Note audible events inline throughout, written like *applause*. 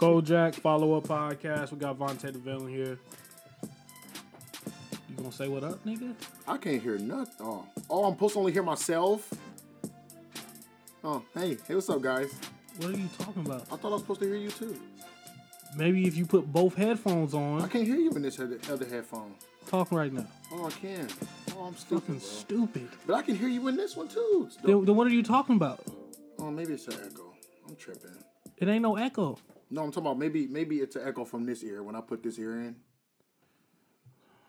Kojak follow up podcast. We got Vontae DeVillain here. You gonna say what up, nigga? I can't hear nothing. Oh, oh, I'm supposed to only hear myself. Oh, hey, hey, what's up, guys? What are you talking about? I thought I was supposed to hear you too. Maybe if you put both headphones on. I can't hear you in this other headphone. talk right now. Oh, I can. Oh, I'm stupid, Fucking bro. stupid. But I can hear you in this one too. Then, then what are you talking about? Oh, maybe it's an echo. I'm tripping. It ain't no echo. No, I'm talking about maybe maybe it's an echo from this ear when I put this ear in.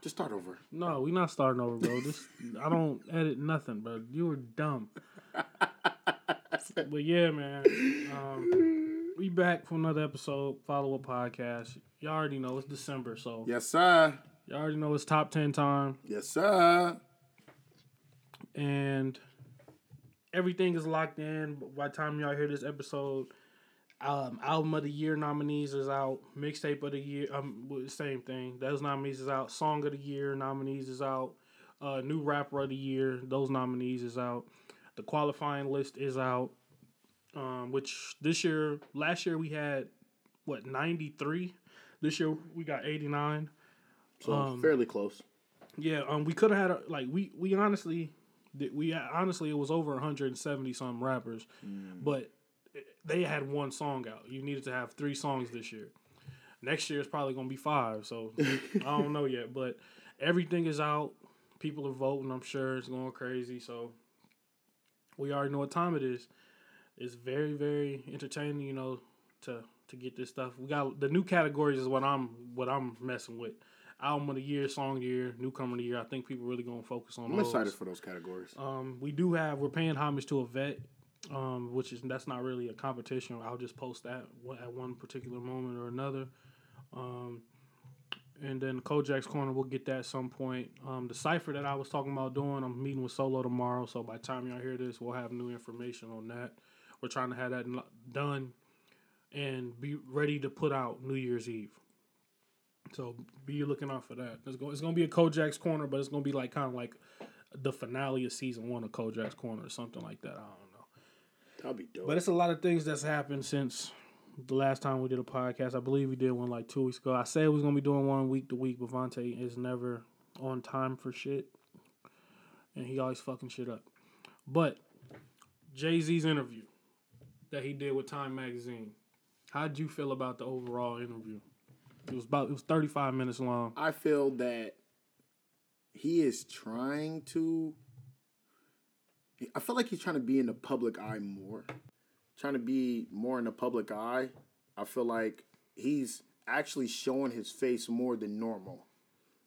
Just start over. No, we not starting over, bro. This I don't edit nothing, bro. You were dumb. but yeah, man. Um, we back for another episode, follow up podcast. Y'all already know it's December, so Yes, sir. y'all already know it's top ten time, Yes, sir. and everything is locked in. By the time y'all hear this episode, um, album of the year nominees is out. Mixtape of the year, um, same thing. Those nominees is out. Song of the year nominees is out. Uh, new rapper of the year, those nominees is out. The qualifying list is out. Um, which this year, last year we had what ninety three. This year we got eighty nine. So Um, fairly close. Yeah, um, we could have had a, like we we honestly, we honestly it was over 170 some rappers, but they had one song out. You needed to have three songs this year. Next year it's probably gonna be five. So *laughs* I don't know yet, but everything is out. People are voting. I'm sure it's going crazy. So we already know what time it is. It's very very entertaining. You know to to get this stuff. We got the new categories is what I'm what I'm messing with. Album of the year, song of the year, newcomer of the year. I think people really gonna focus on I'm those. excited for those categories. Um, we do have we're paying homage to a vet, um, which is that's not really a competition. I'll just post that at one particular moment or another. Um, and then Kojak's corner, we'll get that at some point. Um, the cipher that I was talking about doing, I'm meeting with Solo tomorrow. So by the time y'all hear this, we'll have new information on that. We're trying to have that done and be ready to put out New Year's Eve. So be looking out for that. It's going, it's going to be a Kojak's corner, but it's going to be like kind of like the finale of season one of Kojak's corner or something like that. I don't know. That'll be dope. But it's a lot of things that's happened since the last time we did a podcast. I believe we did one like two weeks ago. I said we was gonna be doing one week to week, but Vontae is never on time for shit, and he always fucking shit up. But Jay Z's interview that he did with Time Magazine, how'd you feel about the overall interview? It was about it was thirty five minutes long. I feel that he is trying to. I feel like he's trying to be in the public eye more, trying to be more in the public eye. I feel like he's actually showing his face more than normal,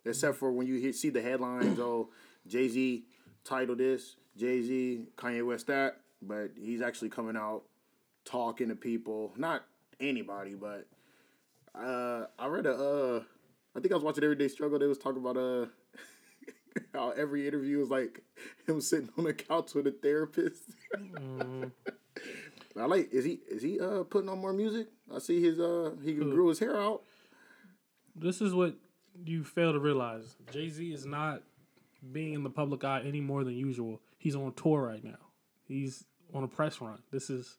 except for when you hear, see the headlines. Oh, Jay Z titled this, Jay Z, Kanye West that, but he's actually coming out talking to people, not anybody, but uh, I read a. Uh, I think I was watching Everyday Struggle. They was talking about uh, how every interview is like *laughs* him sitting on the couch with a therapist. *laughs* I like. Is he is he uh putting on more music? I see his uh he can grew his hair out. This is what you fail to realize. Jay Z is not being in the public eye any more than usual. He's on tour right now. He's on a press run. This is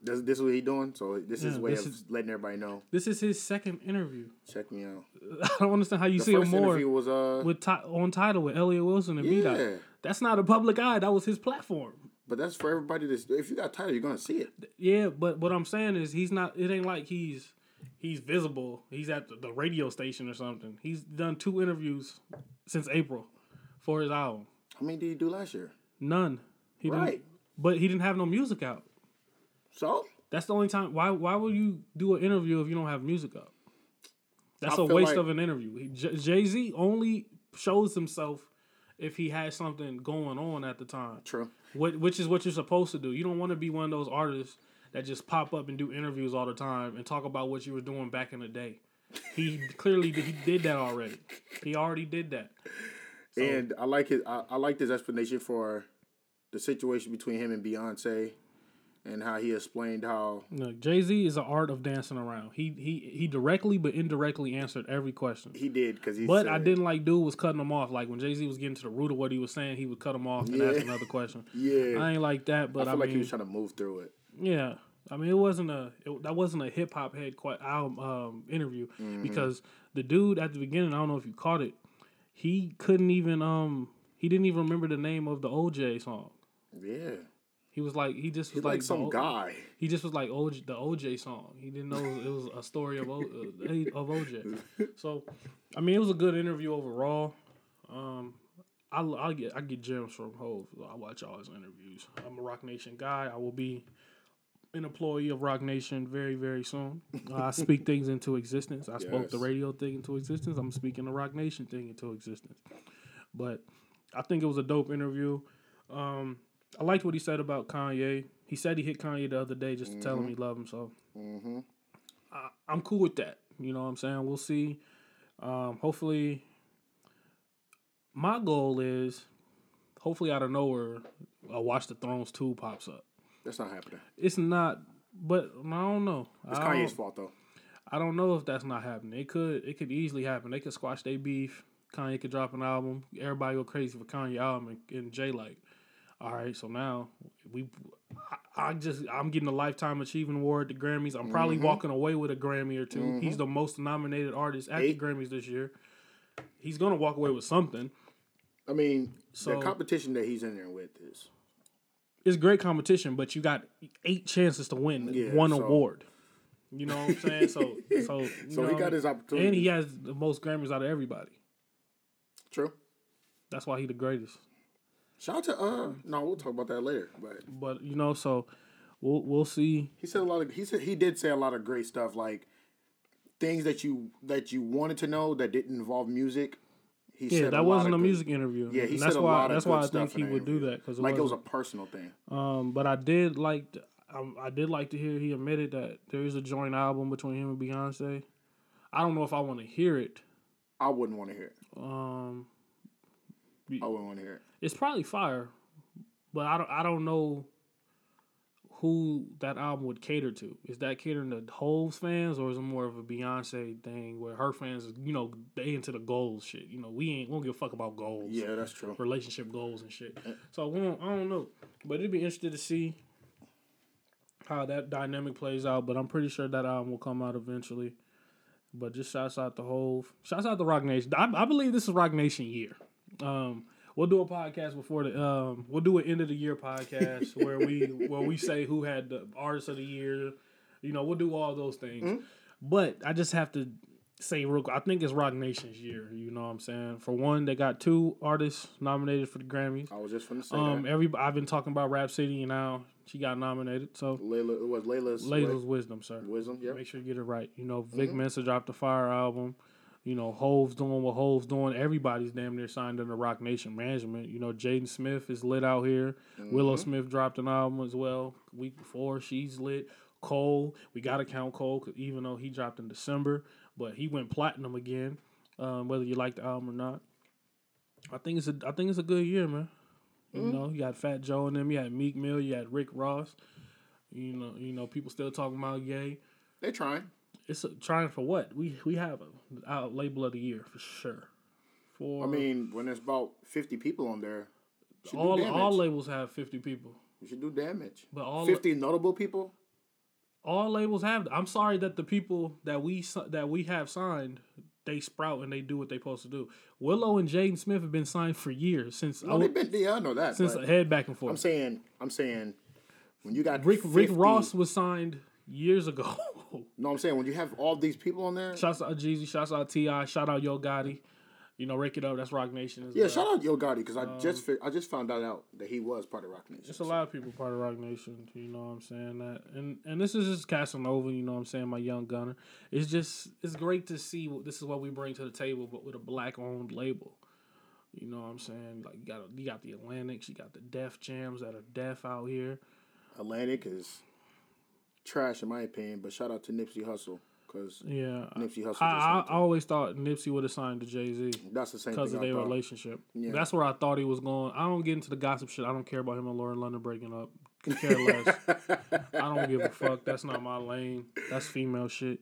This this is what he doing. So this is Yeah, his way this of is- letting everybody know. this is his second interview. Check me out. *laughs* I don't understand how you The see him first more interview was uh, with on Tidal with Elliot Wilson and B Dot. That's not a public eye. That was his platform. but that's for everybody to. If you got Tidal, you're gonna see it. Yeah, but what I'm saying is he's not. It ain't like he's he's visible. He's at the, radio station or something. He's done two interviews since April for his album. How many did he do last year? None. He didn't. Right. But he didn't have no music out. So That's the only time. Why? Why would you do an interview if you don't have music up? That's I a waste like- of an interview. Jay Z only shows himself if he has something going on at the time. true. What, which is what you're supposed to do. You don't want to be one of those artists that just pop up and do interviews all the time and talk about what you were doing back in the day. He clearly did, he did that already. He already did that. And I like his I, I like his explanation for the situation between him and Beyonce and how he explained how Look, Jay Z is an art of dancing around. He he he directly but indirectly answered every question. he did because he But said, I didn't like dude was cutting him off. Like when Jay Z was getting to the root of what he was saying, he would cut him off and ask another question. *laughs* Yeah. I ain't like that, but I feel I, like mean, he was trying to move through it. yeah. I mean, it wasn't a it, that wasn't a hip hop head quite album um, interview because the dude at the beginning, I don't know if you caught it, he couldn't even um he didn't even remember the name of the OJ song. Yeah. He was like he just was like, like, some the guy. He just was like OJ, the OJ song. He didn't know it was a story of o, uh, of OJ. *laughs* So, I mean, it was a good interview overall. Um, I I get I get gems from Hove. I watch all his interviews. I'm a Roc Nation guy. I will be an employee of Roc Nation very very soon. Uh, I *laughs* speak things into existence. I spoke the radio thing into existence. I'm speaking the Roc Nation thing into existence. But I think it was a dope interview. Um, I liked what he said about Kanye. He said he hit Kanye the other day just to tell him he loved him. So Mm-hmm. I, I'm cool with that. You know what I'm saying? We'll see. Um, hopefully, my goal is hopefully out of nowhere, a Watch the Thrones 2 pops up. That's not happening. It's not, but I don't know. It's I Kanye's don't, fault though. I don't know if that's not happening. It could. It could easily happen. They could squash their beef. Kanye could drop an album. Everybody go crazy for Kanye album, and, and Jay like, all right. So now we, I, I just I'm getting a lifetime achievement award at the Grammys. I'm probably Mhm. walking away with a Grammy or 2 He's Mhm. the most nominated artist at Eight. the Grammys this year. He's gonna walk away with something. I mean, So- the competition that he's in there with is It's great competition, but you got eight chances to win Yeah, one so- award. You know what I'm saying? So, *laughs* so, so he got his opportunity. and he has the most Grammys out of everybody. True. That's why he the greatest. Shout out to uh no, we'll talk about that later. But But you know, so we'll we'll see. he said a lot of he said he did say a lot of great stuff like things that you that you wanted to know that didn't involve music. He Yeah, said that wasn't a good- music interview. Yeah, he And said that's a why lot of that's why I think he would do that because like it was a personal thing. Um, but I did like th- um, I did like to hear he admitted that there is a joint album between him and Beyonce. I don't know if I want to hear it. I wouldn't want to hear it. Um, I wouldn't want to hear it. it's probably fire, but I don't I don't know who that album would cater to. Is that catering to Hove's fans or is it more of a Beyonce thing where her fans, you know, they into the goals shit. You know, we ain't we don't give a fuck about goals. Yeah, that's true. relationship goals and shit. Eh. So we don't, I don't know, but it'd be interesting to see how that dynamic plays out. But I'm pretty sure that album will come out eventually. But just shouts out to Hove, shouts out to Roc Nation. I, I believe this is Roc Nation year. Um, we'll do a podcast before the um, we'll do an end of the year podcast *laughs* where we where we say who had the artist of the year. You know, we'll do all those things. But I just have to say real quick, I think it's Roc Nation's year. You know what I'm saying? For one, they got two artists nominated for the Grammys. I was just to say Um, that. every I've been talking about Rapsody, and now she got nominated. So Laila, it was Laila's, Laila's Wisdom, sir. wisdom. Yeah, Make sure you get it right. You know, Vic Mensa dropped the Fire album. You know, Hove's doing what Hove's doing. Everybody's damn near signed under Roc Nation management. You know, Jaden Smith is lit out here. Willow Smith dropped an album as well week before. She's lit. Cole, we got to count Cole, even though he dropped in December, but he went platinum again. Um, whether you like the album or not, I think it's a I think it's a good year, man. You know, you got Fat Joe and them. You had Meek Mill. You had Rick Ross. You know, you know, people still talking about Ye. they trying. It's a, trying for what? We we have a label of the year for sure. For I mean, when there's about fifty people on there, all all labels have fifty people, you should do damage. but all Fifty notable people. all labels have. I'm sorry that the people that we that we have signed, they sprout and they do what they supposed to do. Willow and Jaden Smith have been signed for years since No, they've been. Yeah, I know that. since head back and forth. I'm saying, I'm saying, when you got Rick 50, Rick Ross was signed years ago. *laughs* No, I'm saying when you have all these people on there. Shouts out Jeezy, shouts out T.I., shout out Yo Gotti. You know, Rick it up. That's Roc Nation. As Yeah, well. shout out Yo Gotti because I um, just fi- I just found out that he was part of Roc Nation. It's a lot of people part of Roc Nation. You know what I'm saying that, and and this is just Casanova. You know what I'm saying, my young gunner. It's just it's great to see what this is what we bring to the table, but with a black owned label. You know what I'm saying? Like you got you got the Atlantics, you got the Def Jams that are deaf out here. Atlantic is trash in my opinion, but shout out to Nipsey Hussle because Yeah, Nipsey Hussle. I, I, I always thought Nipsey would have signed to Jay Z. that's the same because of I their thought. relationship. Yeah. That's where I thought he was going. I don't get into the gossip shit. I don't care about him and Lauren London breaking up. Care less. *laughs* I don't give a fuck. That's not my lane. That's female shit.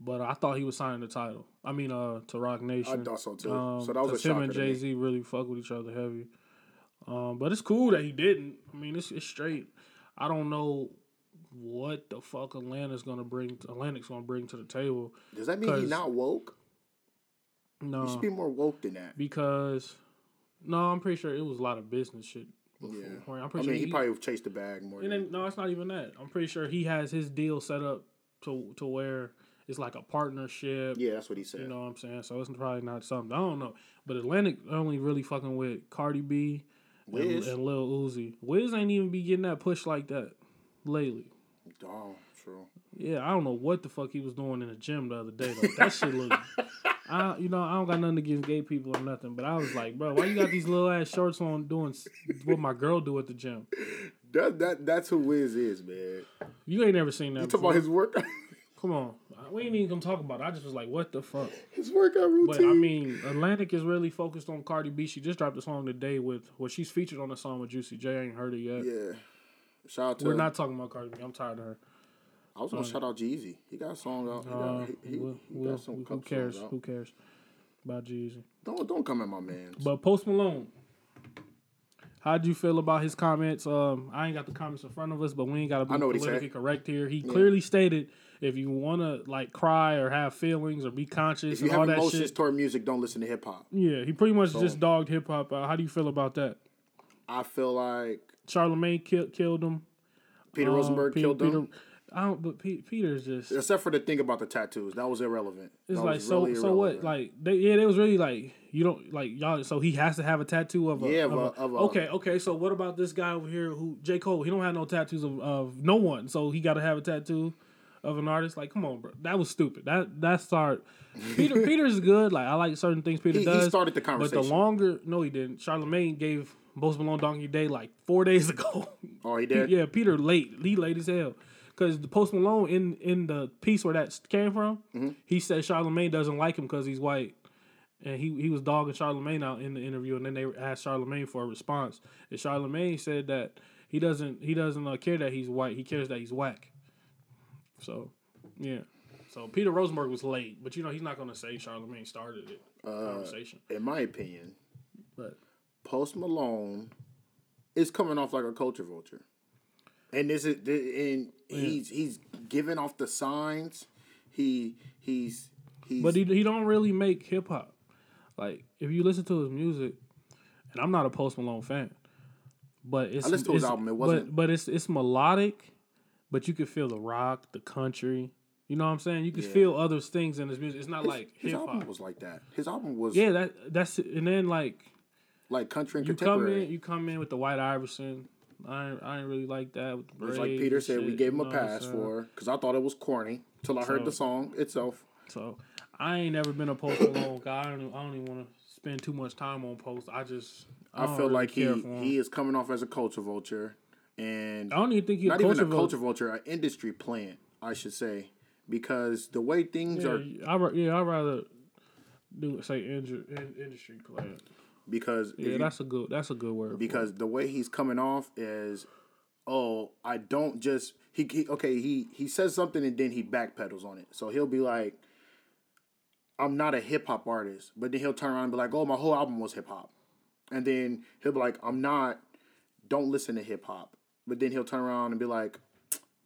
But I thought he was signing the Tidal. I mean, uh, to Roc I Nation. thought so too. Um, so that was a 'cause him and. Jay Z really fuck with each other heavy. Um, but it's cool that he didn't. I mean, it's, it's straight. I don't know what the fuck Atlanta's gonna bring. Atlantic's gonna bring to the table. Does that mean he's not woke? No, He should be more woke than that. because no, I'm pretty sure it was a lot of business shit. Before. Yeah. I'm I pretty mean, sure he, probably chased the bag more. And Than, then, no, it's not even that. I'm pretty sure he has his deal set up to to where it's like a partnership. yeah, that's what he said. You know what I'm saying? So it's probably not something. I don't know. But Atlantic only really fucking with Cardi B and, and Lil Uzi. Wiz ain't even be getting that push like that lately. Oh, true. Yeah, I don't know what the fuck he was doing in the gym the other day though. That shit look. *laughs* I you know I don't got nothing against gay people or nothing, but I was like, bro, why you got these little ass shorts on doing what my girl do at the gym? That that that's who Wiz is, man. You ain't never seen that. You talk about his work, *laughs* Come on, we ain't even gonna talk about it. I just was like, what the fuck? his workout routine. But I mean, Atlantic is really focused on Cardi B. She just dropped a song today with, well, she's featured on the song with Juicy J. I ain't heard it yet. yeah. Shout out to. We're not talking about Cardi B. I'm tired of her. I was gonna shout out Jeezy. He got a song out. He, Uh, got, he, he, we'll- he got some who cares? Who cares about Jeezy? Don't don't come at my man. But Post Malone, how'd you feel about his comments? Um, I ain't got the comments in front of us, but we ain't got to be what he politically correct here. He clearly stated if you want to like cry or have feelings or be conscious if you have that emotions shit. toward music, don't listen to hip hop. Yeah, he pretty much just dogged hip hop out. How do you feel about that? I feel like Charlemagne killed killed him. Peter Um, Rosenberg Pe- killed Peter, him. I don't, but Pe- Peter's just. Except for the thing about the tattoos, that was irrelevant. It's That like so really so what? like they yeah they was really like you don't like y'all so he has to have a tattoo of a Yeah, of of a, of a- okay okay so what about this guy over here who J. Cole he don't have no tattoos of, of no one so he got to have a tattoo of an artist? Like come on bro. That was stupid. That that start *laughs* Peter Peter's good. Like I like certain things Peter He- he started the conversation, but the longer no he didn't. Charlemagne gave Post Malone Donkey Day like four days ago *laughs* Oh, he did. yeah, Peter late. He late as hell. Because the Post Malone in in the piece where that came from, Mm-hmm. he said Charlemagne doesn't like him because he's white, and he he was dogging Charlemagne out in the interview, and then they asked Charlemagne for a response, and Charlemagne said that he doesn't he doesn't uh, care that he's white. He cares that he's whack. So, yeah. So Peter Rosenberg was late, but you know he's not going to say Charlemagne started it Uh, conversation. In my opinion, Post Malone is coming off like a culture vulture, and this is and he's he's giving off the signs. He he's he's But he he don't really make hip hop. Like if you listen to his music, and I'm not a Post Malone fan, but it's I listened to his album, it wasn't- But, it's it's melodic, but you can feel the rock, the country. You know what I'm saying? You can feel other things in his music. It's not like his hip album hop. was like that. His album was Yeah, that that's and then like like country and you come in, you come in with the White Iverson. I ain't, I ain't really like that. With the It's like Peter said, we gave him a know what I'm pass for because I thought it was corny till I heard the song itself. So I ain't never been a Post Malone guy. I don't, I don't even want to spend too much time on Post. I just I, I, feel really like he care for him. he is coming off as a culture vulture, and I don't even think he's not a even a culture vulture, an industry plant, I should say, because the way things Yeah, are, I yeah, I'd rather do say industry player. Because Yeah, you- that's a good that's a good word. because the way he's coming off is, oh, I don't just he, he okay he he says something and then he backpedals on it. So he'll be like, I'm not a hip hop artist, but then he'll turn around and be like, oh, my whole album was hip hop, and then he'll be like, I'm not, don't listen to hip hop, but then he'll turn around and be like,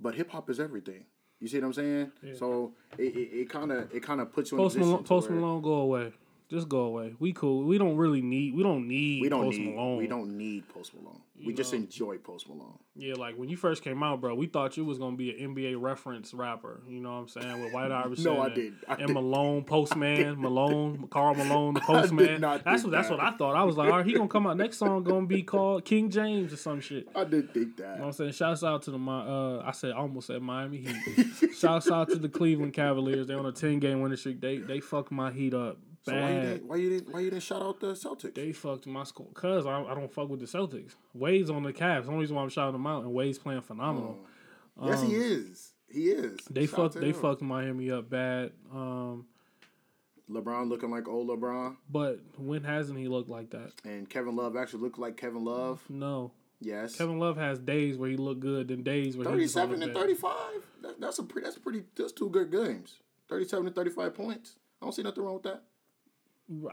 but hip hop is everything. You see what I'm saying? So it it kind of it kind of puts you in a Post position Malone, Post Malone, go away. Just go away. We cool. We don't really need. We don't need. We don't Post need Malone. we don't need Post Malone. We just enjoy Post Malone. Yeah, like when you first came out, bro, we thought you was gonna be an NBA reference rapper. You know what I'm saying? With White Iverson. *laughs* No, I didn't. I and didn't. Malone, *laughs* Postman, Malone, Karl Malone, the *laughs* Postman. that's what that's that. what I thought. I was like, all right, he gonna come out next song gonna be called King James or some shit. I didn't think that. You know what I'm saying? Shouts out to the uh I said I almost said Miami Heat. Shouts out to the Cleveland Cavaliers. They on a ten game winning streak. They they fuck my heat up So why you, didn't, why you didn't why you didn't shout out the Celtics? They fucked my score cause I, I don't fuck with the Celtics. Wade's on the Cavs. The only reason why I'm shouting them out and Wade's playing phenomenal. yes, he is. He is. Um, They Shout fucked they him. fucked Miami up bad. Um, LeBron looking like old LeBron, but when hasn't he looked like that? and Kevin Love actually looked like Kevin Love. No. Yes, Kevin Love has days where he looked good, then days where thirty-seven and thirty-five. That, that's a pretty. That's pretty. That's two good games. Thirty-seven and thirty-five points. I don't see nothing wrong with that.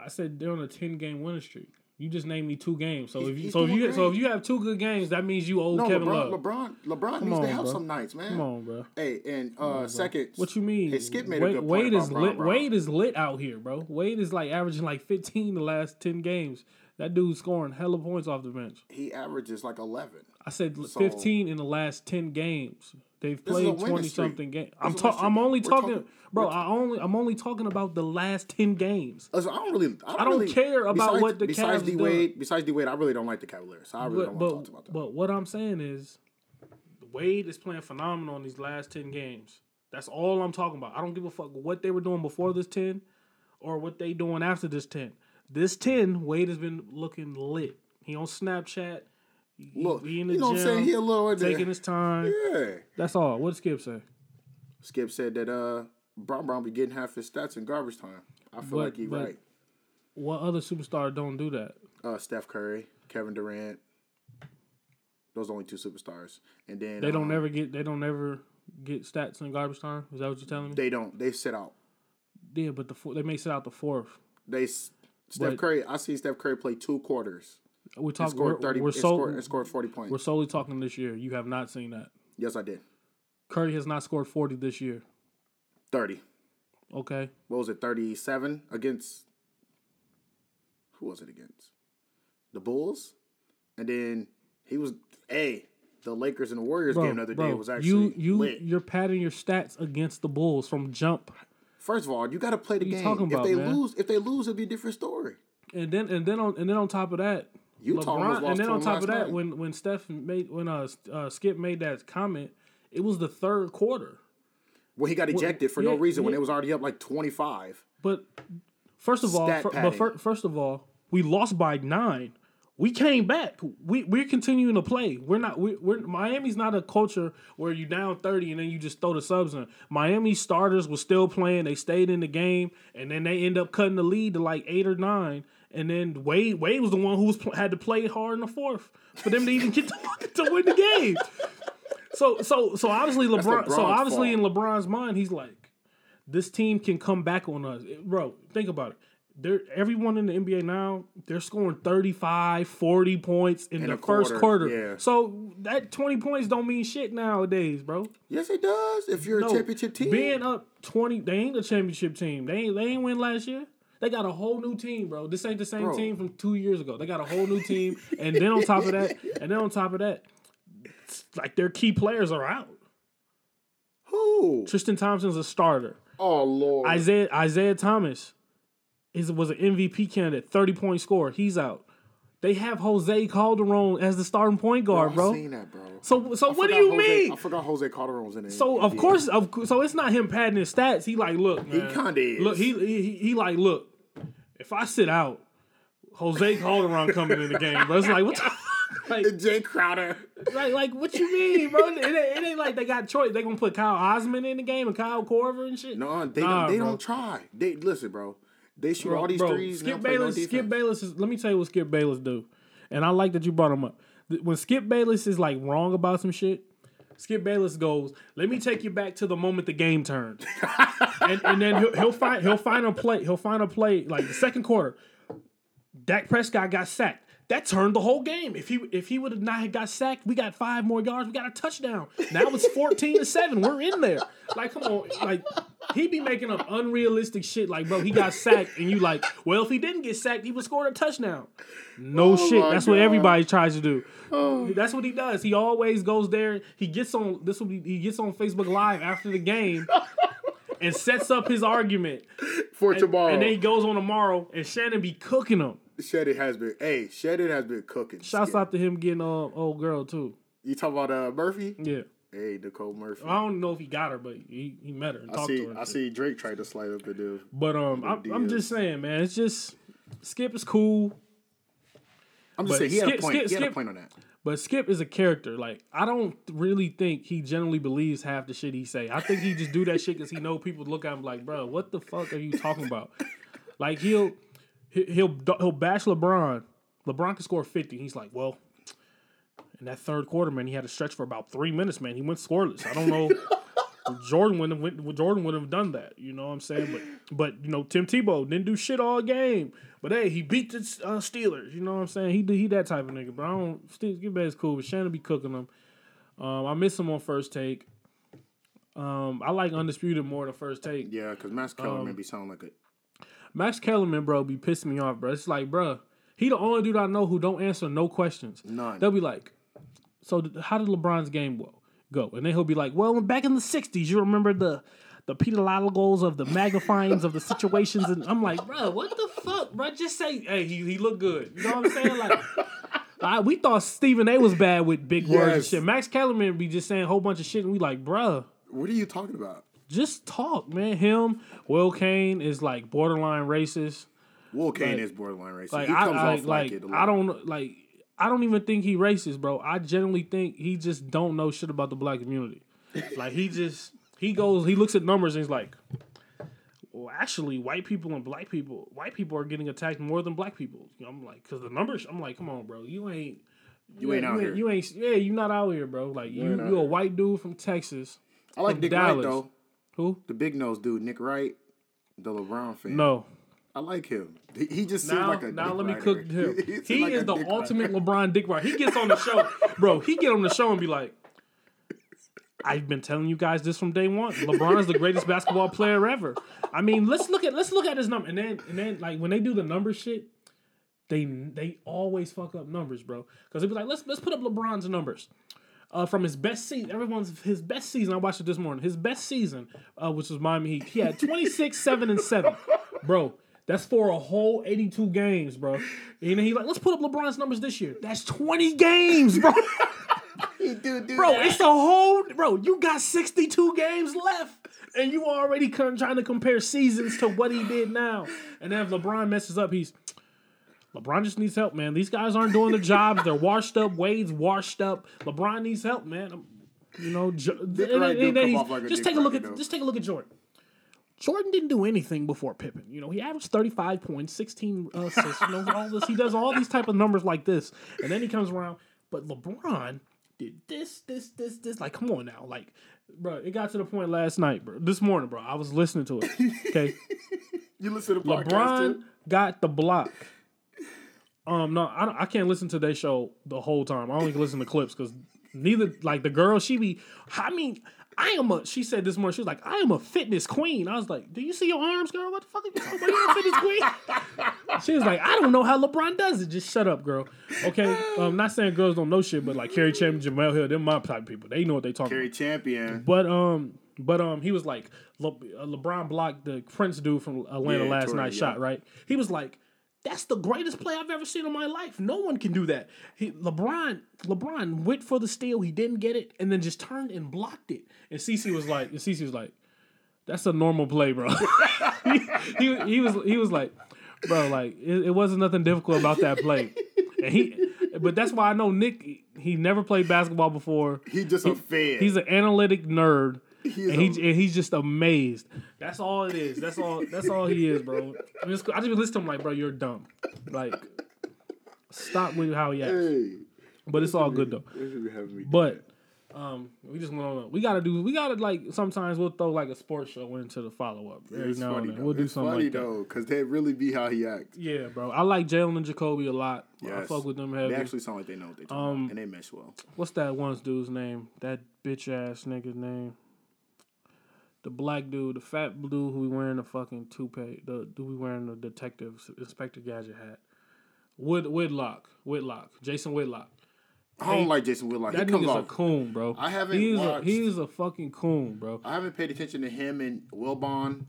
I said they're on a ten game winning streak. You just named me two games. So He's- if you so if doing you so if you have two good games, that means you owe No, Kevin LeBron, Love. LeBron, LeBron needs on, to have bro. some nights, man. Come on, bro. Hey, and uh, second, What you mean? Hey, Skip made Wade, a good point Wade about is Brown lit. Brown. Wade is lit out here, bro. Wade is like averaging like 15 the last 10 games. That dude's scoring hella points off the bench. He averages like eleven. I said So- 15 in the last 10 games. They've This played twenty something games. I'm ta- I'm only talking, talking- bro. I only I'm only talking about the last 10 games. Listen, I don't really. I don't, I don't really, care about besides, what the besides Cavs D. Wade. Besides D Wade, I really don't like the Cavaliers. So I really But don't want to talk about that. but what I'm saying is, Wade is playing phenomenal in these last 10 games. That's all I'm talking about. I don't give a fuck what they were doing before this 10 or what they doing after this 10. This 10, Wade has been looking lit. He on Snapchat. Look, he in the you know what I'm saying? He a little in there. taking his time. Yeah. That's all. What did Skip say? Skip said that uh, Brown Brown be getting half his stats in garbage time. I feel But- like he right. What other superstar don't do that? Uh, Steph Curry, Kevin Durant. Those are only two superstars, and then They don't um, never get. They don't ever get stats in garbage time. Is that what you're telling me? They don't. They sit out. yeah, but the four, they may sit out the fourth. They Steph But- Curry. I see Steph Curry play two quarters. We're talking. scored We're, thirty. we're, so, scored, scored forty points. we're solely talking this year. You have not seen that. yes, I did. Curry has not scored 40 this year. Thirty. Okay. What was it? Thirty-seven against. Who was it against? The Bulls, and then he was a. The Lakers and the Warriors Bro, game the other bro, day was actually you you lit. you're padding your stats against the Bulls from jump. First of all, you got to play the game. talking if they man? lose, if they lose, it'll be a different story. And then and then on and then on top of that, Utah LeBron, lost and then on top of that, night. when when Steph made when uh, uh Skip made that comment, it was the third quarter. Well, he got ejected for no yeah, reason when it was already up like twenty five. But first of all, fir- but fir- first of all, we lost by nine. We came back. We we're continuing to play. We're not. We, we're Miami's not a culture where you down thirty and then you just throw the subs in. Miami starters were still playing. They stayed in the game, and then they end up cutting the lead to like eight or nine. And then Wade Wade was the one who was had to play hard in the fourth for them to even get to, to win the game. So so so obviously LeBron. so obviously fault. in LeBron's mind, he's like, this team can come back on us. Bro, think about it. They're, everyone in the NBA now, they're scoring 35, 40 points in, In the first quarter, quarter. yeah. So that 20 points don't mean shit nowadays, bro. Yes, it does. If you're No, a championship team, Being up 20, they ain't a championship team. They ain't, they ain't win last year. They got a whole new team, bro. This ain't the same Bro. team from two years ago. They got a whole new team. and then on top of that, and then on top of that, like their key players are out. who? Tristan Thompson's a starter. Oh Lord, Isaiah Isaiah Thomas is was an MVP candidate, thirty point scorer. He's out. They have Jose Calderon as the starting point guard, I've bro. seen that, bro. So so I what do you Jose, mean? I forgot Jose Calderon was in it. So of course, of so it's not him padding his stats. He like, look, man, kinda is. Look, he, he he like, look, if I sit out, Jose Calderon coming in the game, bro. It's like what, the, like, Jae Crowder. like, like what you mean, bro? It, ain't- it ain't like they got choice. They gonna put Kyle Osmond in the game and Kyle Korver and shit. No, they Nah, don't. They bro. don't try. They listen, bro. They shoot Bro, all these bro, threes. Skip they no Bayless. Skip. Bayless is. Let me tell you what Skip Bayless do, and I like that you brought him up. When Skip Bayless is like wrong about some shit, Skip Bayless goes, "Let me take you back to the moment the game turned," *laughs* and, and then he'll, he'll find he'll find a play. He'll find a play like the second quarter. Dak Prescott got sacked. That turned the whole game. If he if he would have not got sacked, we got five more yards. We got a touchdown. Now it's fourteen to seven. We're in there. Like, come on. Like, he be making up unrealistic shit. Like, bro, he got sacked, and you like, well, if he didn't get sacked, he would score a touchdown. No shit. my That's what everybody tries to do. That's what he does. He always goes there. He gets on this. Will be, he gets on Facebook Live after the game. *laughs* And sets up his argument, for and, tomorrow. and then he goes on tomorrow, and Shannon be cooking him. Shannon has been. Hey, Shannon has been cooking. Shouts out to him getting uh old girl too. You talking about uh, Murphy? Yeah. Hey, Nicole Murphy. I don't know if he got her, but he, he met her and I talked see. to her. I see Drake tried to slide up the deal. But um, I'm, I'm just saying, man, it's just Skip is cool, I'm just But saying he had a Skip- point. Skip- he had a point on that. but Skip is a character. Like I don't really think he generally believes half the shit he say. I think he just do that shit because he know people look at him like, bro, what the fuck are you talking about? *laughs* like he'll he- he'll he'll bash LeBron. LeBron can score 50. He's like, well. In that third quarter, man, he had a stretch for about three minutes, man. He went scoreless. I don't know. Jordan wouldn't have went, Jordan would have done that. You know what I'm saying? But but you know Tim Tebow didn't do shit all game. But hey, he beat the uh, Steelers. You know what I'm saying? He he that type of nigga. But I don't. Steve Get back cool. But Shannon be cooking them. Um, I miss him on first take. Um, I like undisputed more than first take. Yeah, because Max Kellerman um, be sounding like it. Max Kellerman, bro, be pissing me off, bro. It's like, bro, he the only dude I know who don't answer no questions. None. They'll be like, so how did LeBron's game go? Go, and then he'll be like, well, back in the '60s, you remember the the pedalogals of the magnifyings of the situations, and I'm like, bro, what the fuck, bro? Just say, hey, he he looked good. You know what I'm saying? Like. *laughs* I, we thought Stephen A was bad with big yes. words and shit. Max Kellerman be just saying a whole bunch of shit, and we like, bruh. What are you talking about? Just talk, man. Him, Will Cain is like borderline racist. Will Cain like, is borderline racist. Like, he comes I, off like, like I don't like. I don't even think he racist, bro. I genuinely think he just don't know shit about the black community. like he just he goes, he looks at numbers and he's like, well, actually, white people and black people, white people are getting attacked more than black people. You know, I'm like, because the numbers, I'm like, come on, bro, you ain't, you, you ain't out you here. You ain't, yeah, you not out here, bro. Like you, you, you a white dude from Texas. I like Nick Dallas. Wright though. Who? The big nose dude, Nick Wright, the LeBron fan. No. I like him. He just seems now, like a now. let me cook *laughs* him. he, he like is the ultimate LeBron Dick Wright. He gets on the show, bro. He get on the show and be like, I've been telling you guys this from day one. LeBron is the greatest basketball player ever. I mean, let's look at let's look at his number, and then and then like when they do the number shit, they they always fuck up numbers, bro. Because they be like, let's let's put up LeBron's numbers. Uh, from his best season, everyone's his best season. I watched it this morning. His best season, uh, which was Miami Heat, he had 26, 7, and 7. Bro, that's for a whole 82 games, bro. And then he like, let's put up LeBron's numbers this year. That's 20 games, bro. *laughs* he do do Bro, that. it's a whole bro. You got sixty two games left, and you already trying to compare seasons to what he did now. And then if LeBron messes up, he's LeBron just needs help, man. These guys aren't doing the jobs. They're washed up. Wade's washed up. LeBron needs help, man. You know, jo- like just take a look at just take a look at Jordan. Jordan didn't do anything before Pippen. You know, he averaged 35 points, 16 assists, you know, all this. He does all these type of numbers like this. And then he comes around. But LeBron, did this, this, this, this. Like, come on now. Like, bro, it got to the point last night, bro. This morning, bro. I was listening to it. Okay. *laughs* you listen to LeBron too? got the block. Um, no, I, I can't listen to their show the whole time. I only listen to clips because neither like the girl she be. I mean, I am a. She said this morning. She was like, "I am a fitness queen." I was like, "Do you see your arms, girl? What the fuck are you talking about? You're a fitness queen." *laughs* she was like, "I don't know how LeBron does it. Just shut up, girl." Okay, um, not saying girls don't know shit, but like Cari Champion, Jemele Hill, they're my type of people. They know what they talking. Cari Champion. But um, but um, he was like, Le- uh, LeBron blocked the Prince dude from Atlanta yeah, last night. Yeah. Shot right. He was like that's the greatest play I've ever seen in my life. No one can do that. He, LeBron, LeBron went for the steal. He didn't get it, and then just turned and blocked it. And CC was like, and CC was like, "That's a normal play, bro." *laughs* he, he, he, was he was like, "Bro, like it, it, wasn't nothing difficult about that play." And he, but that's why I know Nick. He never played basketball before. He just he, a fan. He's an analytic nerd and, he, and he's just amazed. That's all it is. That's all. That's all he is, bro. I just, I just listen to him like, bro, you're dumb. Like, stop with how he acts. Hey, but it's all good though. But um, we just went on. We gotta do. We gotta like. Sometimes we'll throw like a sports show into the follow up. Every now and then we'll do something funny like though, because they really be how he acts. Yeah, bro. I like Jalen and Jacoby a lot. Yes. I fuck with them heavy. They actually sound like they know what they talking um, about, and they mesh well. What's that one dude's name? That bitch ass nigga's name the black dude, the fat dude who we wearing the fucking toupee, the dude we wearing the detective Inspector Gadget hat. Wood Whitlock, Whitlock, Jason Whitlock. I don't hey, like Jason Whitlock. That he nigga's off. a coon, bro. I haven't. He's watched, a he's a fucking coon, bro. I haven't paid attention to him and Wilbon.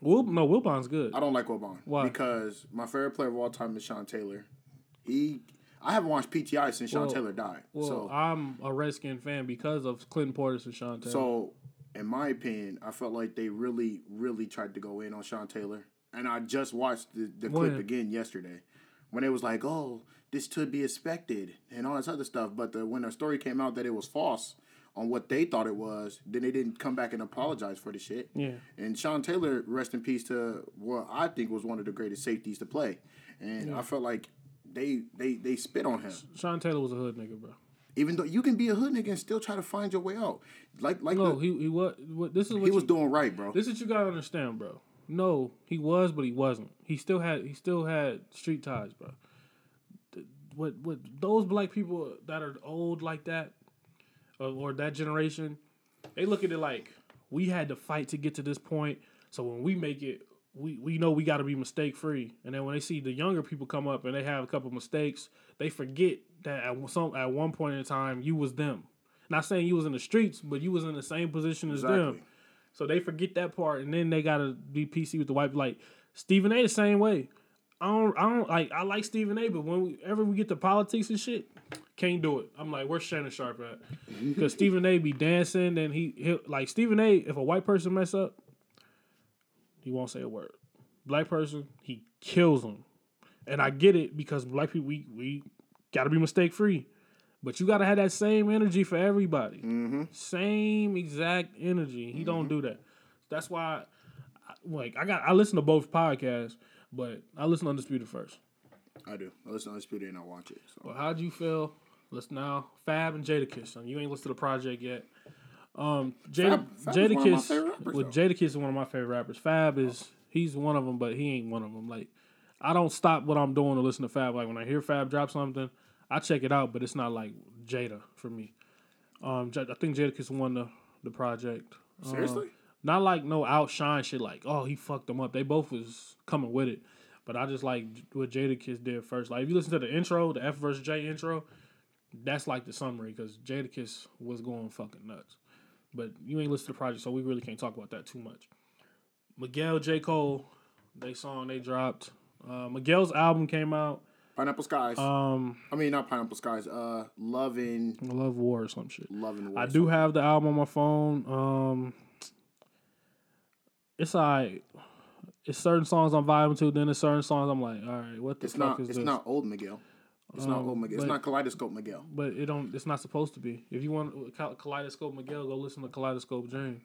Will no Wilbon's good. I don't like Wilbon. Why? Because my favorite player of all time is Sean Taylor. He I haven't watched PTI since Sean Taylor died. Well, so I'm a Redskin fan because of Clinton Portis and Sean Taylor. So in my opinion, I felt like they really, really tried to go in on Sean Taylor. And I just watched the, the clip again yesterday when it was like, oh, this could be expected and all this other stuff. But the, when the story came out that it was false on what they thought it was, then they didn't come back and apologize for the shit. Yeah. And Sean Taylor, rest in peace to what I think was one of the greatest safeties to play. And yeah. I felt like they they they spit on him. Sean Taylor was a hood nigga, bro. Even though you can be a hood nigga and still try to find your way out. Like like No, the- he he was. What, this is what he was doing right, bro. This is what you gotta understand, bro. No, he was, but he wasn't. He still had he still had street ties, bro. What what those black people that are old like that, or, or that generation, they look at it like we had to fight to get to this point. So when we make it, we we know we got to be mistake free. And then when they see the younger people come up and they have a couple mistakes, they forget that at some at one point in time you was them. Not saying you was in the streets, but you was in the same position as them. So they forget that part, and then they gotta be PC with the white. Like Stephen A. the same way. I don't, I don't like. I like Stephen A. But whenever we get to politics and shit, can't do it. I'm like, where's Shannon Sharpe at? *laughs* Because Stephen A. be dancing, and he he like Stephen A. If a white person mess up, he won't say a word. Black person, he kills them, and I get it because black people we we gotta be mistake free. But you gotta have that same energy for everybody. Mm-hmm. Same exact energy. He don't do that. That's why, I, like, I got I listen to both podcasts, but I listen to Undisputed first. I do. I listen to Undisputed and I watch it. So. Well, how'd you feel? Let's now Fab and Jadakiss. Son. You ain't listened to the project yet. Um, Jada, Fab- Fab is one of my Jadakiss. favorite rappers, With though. Jadakiss is one of my favorite rappers. Fab is he's one of them, but he ain't one of them. Like, I don't stop what I'm doing to listen to Fab. Like when I hear Fab drop something, I check it out, but it's not like Jada for me. Um, J- I think Jadakiss won the the project. Um, Seriously? not like no outshine shit like oh he fucked them up. They both was coming with it, but I just like what Jadakiss did first. Like if you listen to the intro, the F versus J intro, that's like the summary because Jada Jadakiss was going fucking nuts. But you ain't listen to the project, so we really can't talk about that too much. Miguel J Cole, they song they dropped. Uh, Miguel's album came out. Pineapple Skies. Um, I mean, not Pineapple Skies. Uh, Loving, Love War or some shit. Loving. War. I do have the album on my phone. Um, it's like it's certain songs I'm vibing to. Then there's certain songs I'm like, all right, what the It's fuck not. is It's this? not old Miguel. It's not Um, old Miguel. It's but- not Kaleidoscope Miguel. But it don't. It's not supposed to be. If you want Kaleidoscope Miguel, go listen to Kaleidoscope James.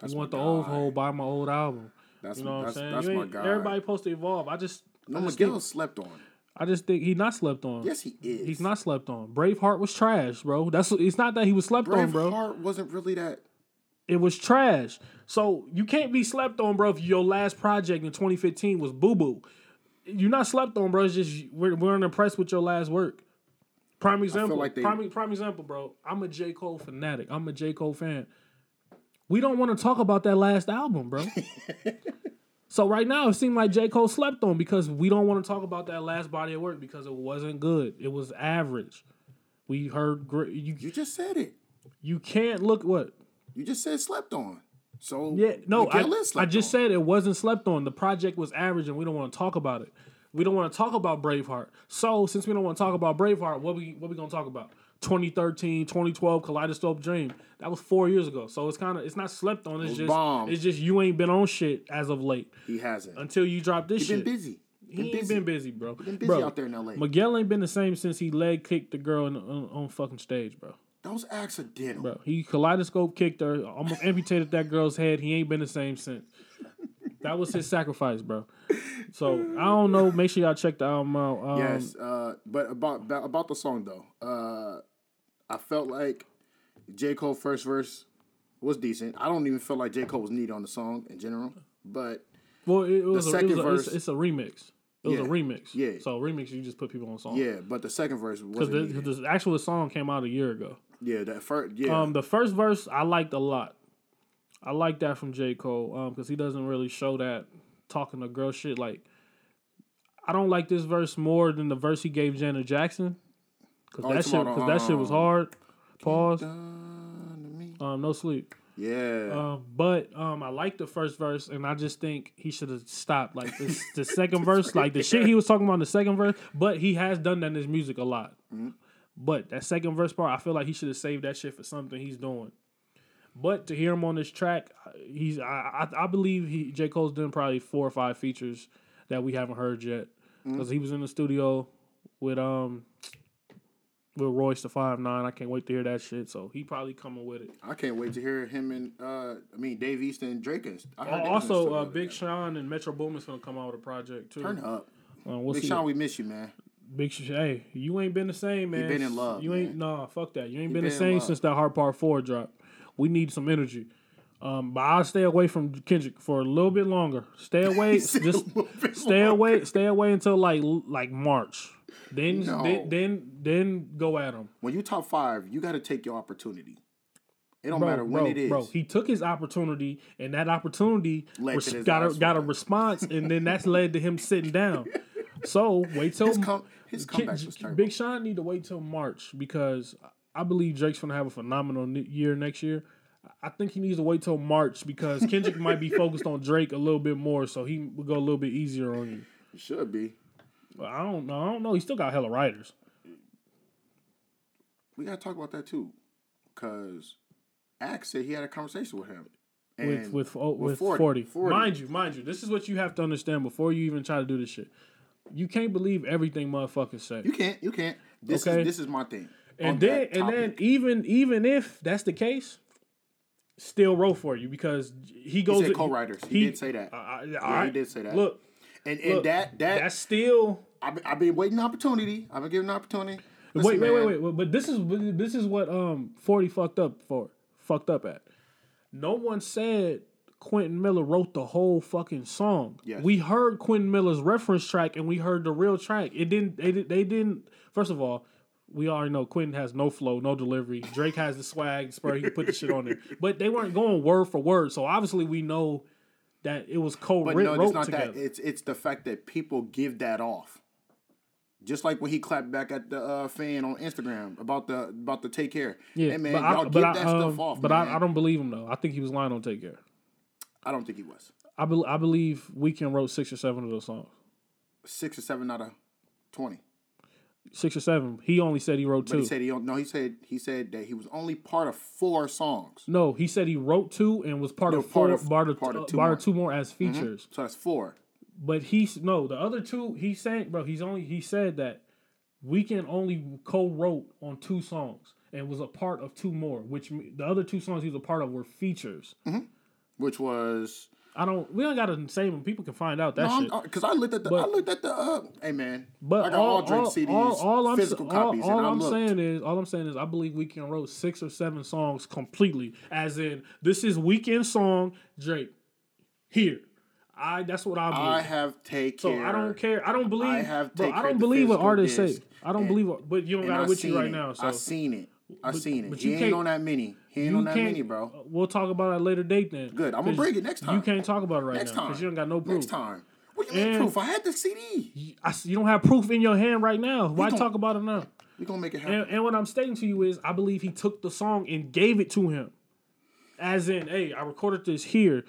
That's you want the old guy. hole? Buy my old album. That's You know what that's, I'm saying? that's my guy. Everybody supposed to evolve. I just, no, I just Miguel think, slept on. I just think he not slept on. Yes, he is. He's not slept on. Braveheart was trash, bro. That's it's not that he was slept on, bro. Braveheart wasn't really that. It was trash. So you can't be slept on, bro. If your last project in 2015 was Boo Boo, you're not slept on, bro. It's just we're, we're unimpressed with your last work. Prime example. like they- prime, prime example, bro. I'm a J Cole fanatic. I'm a J Cole fan. We don't want to talk about that last album, bro. *laughs* so right now it seemed like J Cole slept on because we don't want to talk about that last body of work because it wasn't good. It was average. We heard great. You You just said it. you can't look what You just said slept on. So Yeah, no, I, I just on. said it wasn't slept on. The project was average, and we don't want to talk about it. We don't want to talk about Braveheart. So since we don't want to talk about Braveheart, what we what we gonna talk about? 2013, 2012, Kaleidoscope Dream. That was four years ago. So it's kind of it's not slept on. It's was just bomb. it's just you ain't been on shit as of late he hasn't. until you drop this He's shit. been busy. He ain't been busy, bro. Been busy bro, out there in L.A. Miguel ain't been the same since he leg kicked the girl in, on, on fucking stage, bro. That was accidental. Bro, he kaleidoscope kicked her, almost amputated that girl's head. He ain't been the same since. That was his sacrifice, bro. So I don't know. Make sure y'all check the album out. Um, Yes, uh, but about about about the song though, uh, I felt like J Cole first verse was decent. I don't even feel like J Cole was needed on the song in general, but Well, it, was, a, it second was a, it's, verse- it's a remix. It was a remix. yeah. So remix, you just put people on song. yeah, but the second verse Because the, the actual song came out a year ago. yeah, that first. Yeah, Um, the first verse I liked a lot. I like that from J Cole. Um, because he doesn't really show that talking to girl shit. Like, I don't like this verse more than the verse he gave Janet Jackson. Cause Oh, that shit, cause that shit was um, hard. Pause. To me. Um, no sleep. yeah, Um, but um, I like the first verse, and I just think he should have stopped. Like this, the *laughs* second verse, like the shit he was talking about in the second verse. But he has done that in his music a lot. Mm-hmm. But that second verse part, I feel like he should have saved that shit for something he's doing. But to hear him on this track, he's I I, I believe he J Cole's done probably four or five features that we haven't heard yet Mm-hmm. because he was in the studio with um with Royce the Five Nine. I can't wait to hear that shit. So he probably coming with it. I can't wait to hear him and uh, I mean Dave East and Drake. And, I heard they was in the Also, uh, Big. Sean and Metro Boomin's gonna come out with a project too. Turn up, Uh, we'll Big. Sean. We miss you, man. Big hey, you ain't been the same, man. You been in love, You ain't nah, fuck that. You ain't been, been the same since that hard part four drop. We need some energy. Um, but I'll stay away from Kendrick for a little bit longer. Stay away, *laughs* just stay away, stay away until like like March. Then No. then, then then go at him. When you top five, you got to take your opportunity. It don't Bro, matter when bro, it is. bro, he took his opportunity, and that opportunity Led res- got a got a response, and then that's led to him sitting down. *laughs* So wait till his, com- his comebacks was terrible. Big Sean need to wait till March because I believe Drake's gonna have a phenomenal year next year. I think he needs to wait till March because Kendrick might be *laughs* focused on Drake a little bit more, so he will go a little bit easier on you. It should be. I don't know. I don't know. He still got hella writers. We got to talk about that too, because Axe said he had a conversation with him. And with oh, with oh, with, 40. 40, 40. Mind you, mind you, this is what you have to understand before you even try to do this shit. You can't believe everything motherfuckers say. you can't, you can't. This Okay. is this is my thing. and then and then even even if that's the case, still roll for you because he goes. said co-writers. He did say that. I- Yeah, he did say that. Look, and and look, that that that's still. I've, I've been waiting opportunity. I've been giving an opportunity. wait, Listen, wait, wait, man, wait, wait. But this is this is what um forty fucked up for. Fucked up at. No one said Quentin Miller wrote the whole fucking song. Yes. We heard Quentin Miller's reference track and we heard the real track. It didn't. They, they didn't. First of all, we already know Quentin has no flow, no delivery. Drake has the swag, spur. He can put the shit on there. But they weren't going word for word. So obviously we know that it was cold, But no, it's not together. that. It's it's the fact that people give that off. Just like when he clapped back at the uh, fan on Instagram about the about the take care. yeah, hey, man, but y'all I, give but I, that stuff um, off. but man. I, I don't believe him though. I think he was lying on Take Care. I don't think he was I, be, I believe Weeknd wrote six or seven of those songs. six or seven out of twenty. Six or seven. He only said he wrote But two. he said he. No, he said he said that he was only part of four songs. no, he said he wrote two and was part No, of four, part of- part of, part of uh, two part more. two more as features. So that's four. But he's no the other two. He's saying, bro, he's only he said that Weeknd only co-wrote on two songs and was a part of two more. Which the other two songs he was a part of were features. Which was I don't. We don't gotta say them. People can find out that shit. because I looked at the I looked at the uh, hey man. But I got all, all, Drake all, CDs, all, all I'm, physical all, copies, all and I I'm looked. saying is, all I'm saying is, I believe Weeknd wrote six or seven songs completely. As in, this is Weeknd song Drake. Here, I. That's what I believe. I have taken. so. I don't care. I don't believe. I have bro, Take I don't believe what artists say. I don't and- believe it. But you don't got it with you right it. now. So I seen it. I seen it. but he you ain't on that many. He ain't on that many, bro. We'll talk about it at a later date then. Good. I'm gonna bring it next time. You can't talk about it right Next now time. because you don't got no proof. Next time. What do you mean proof? I had the CD. I s- you don't have proof in your hand right now. Why gon- talk about it now? We gonna make it happen. And, and what I'm stating to you is, I believe he took the song and gave it to him, as in, hey, I recorded this here.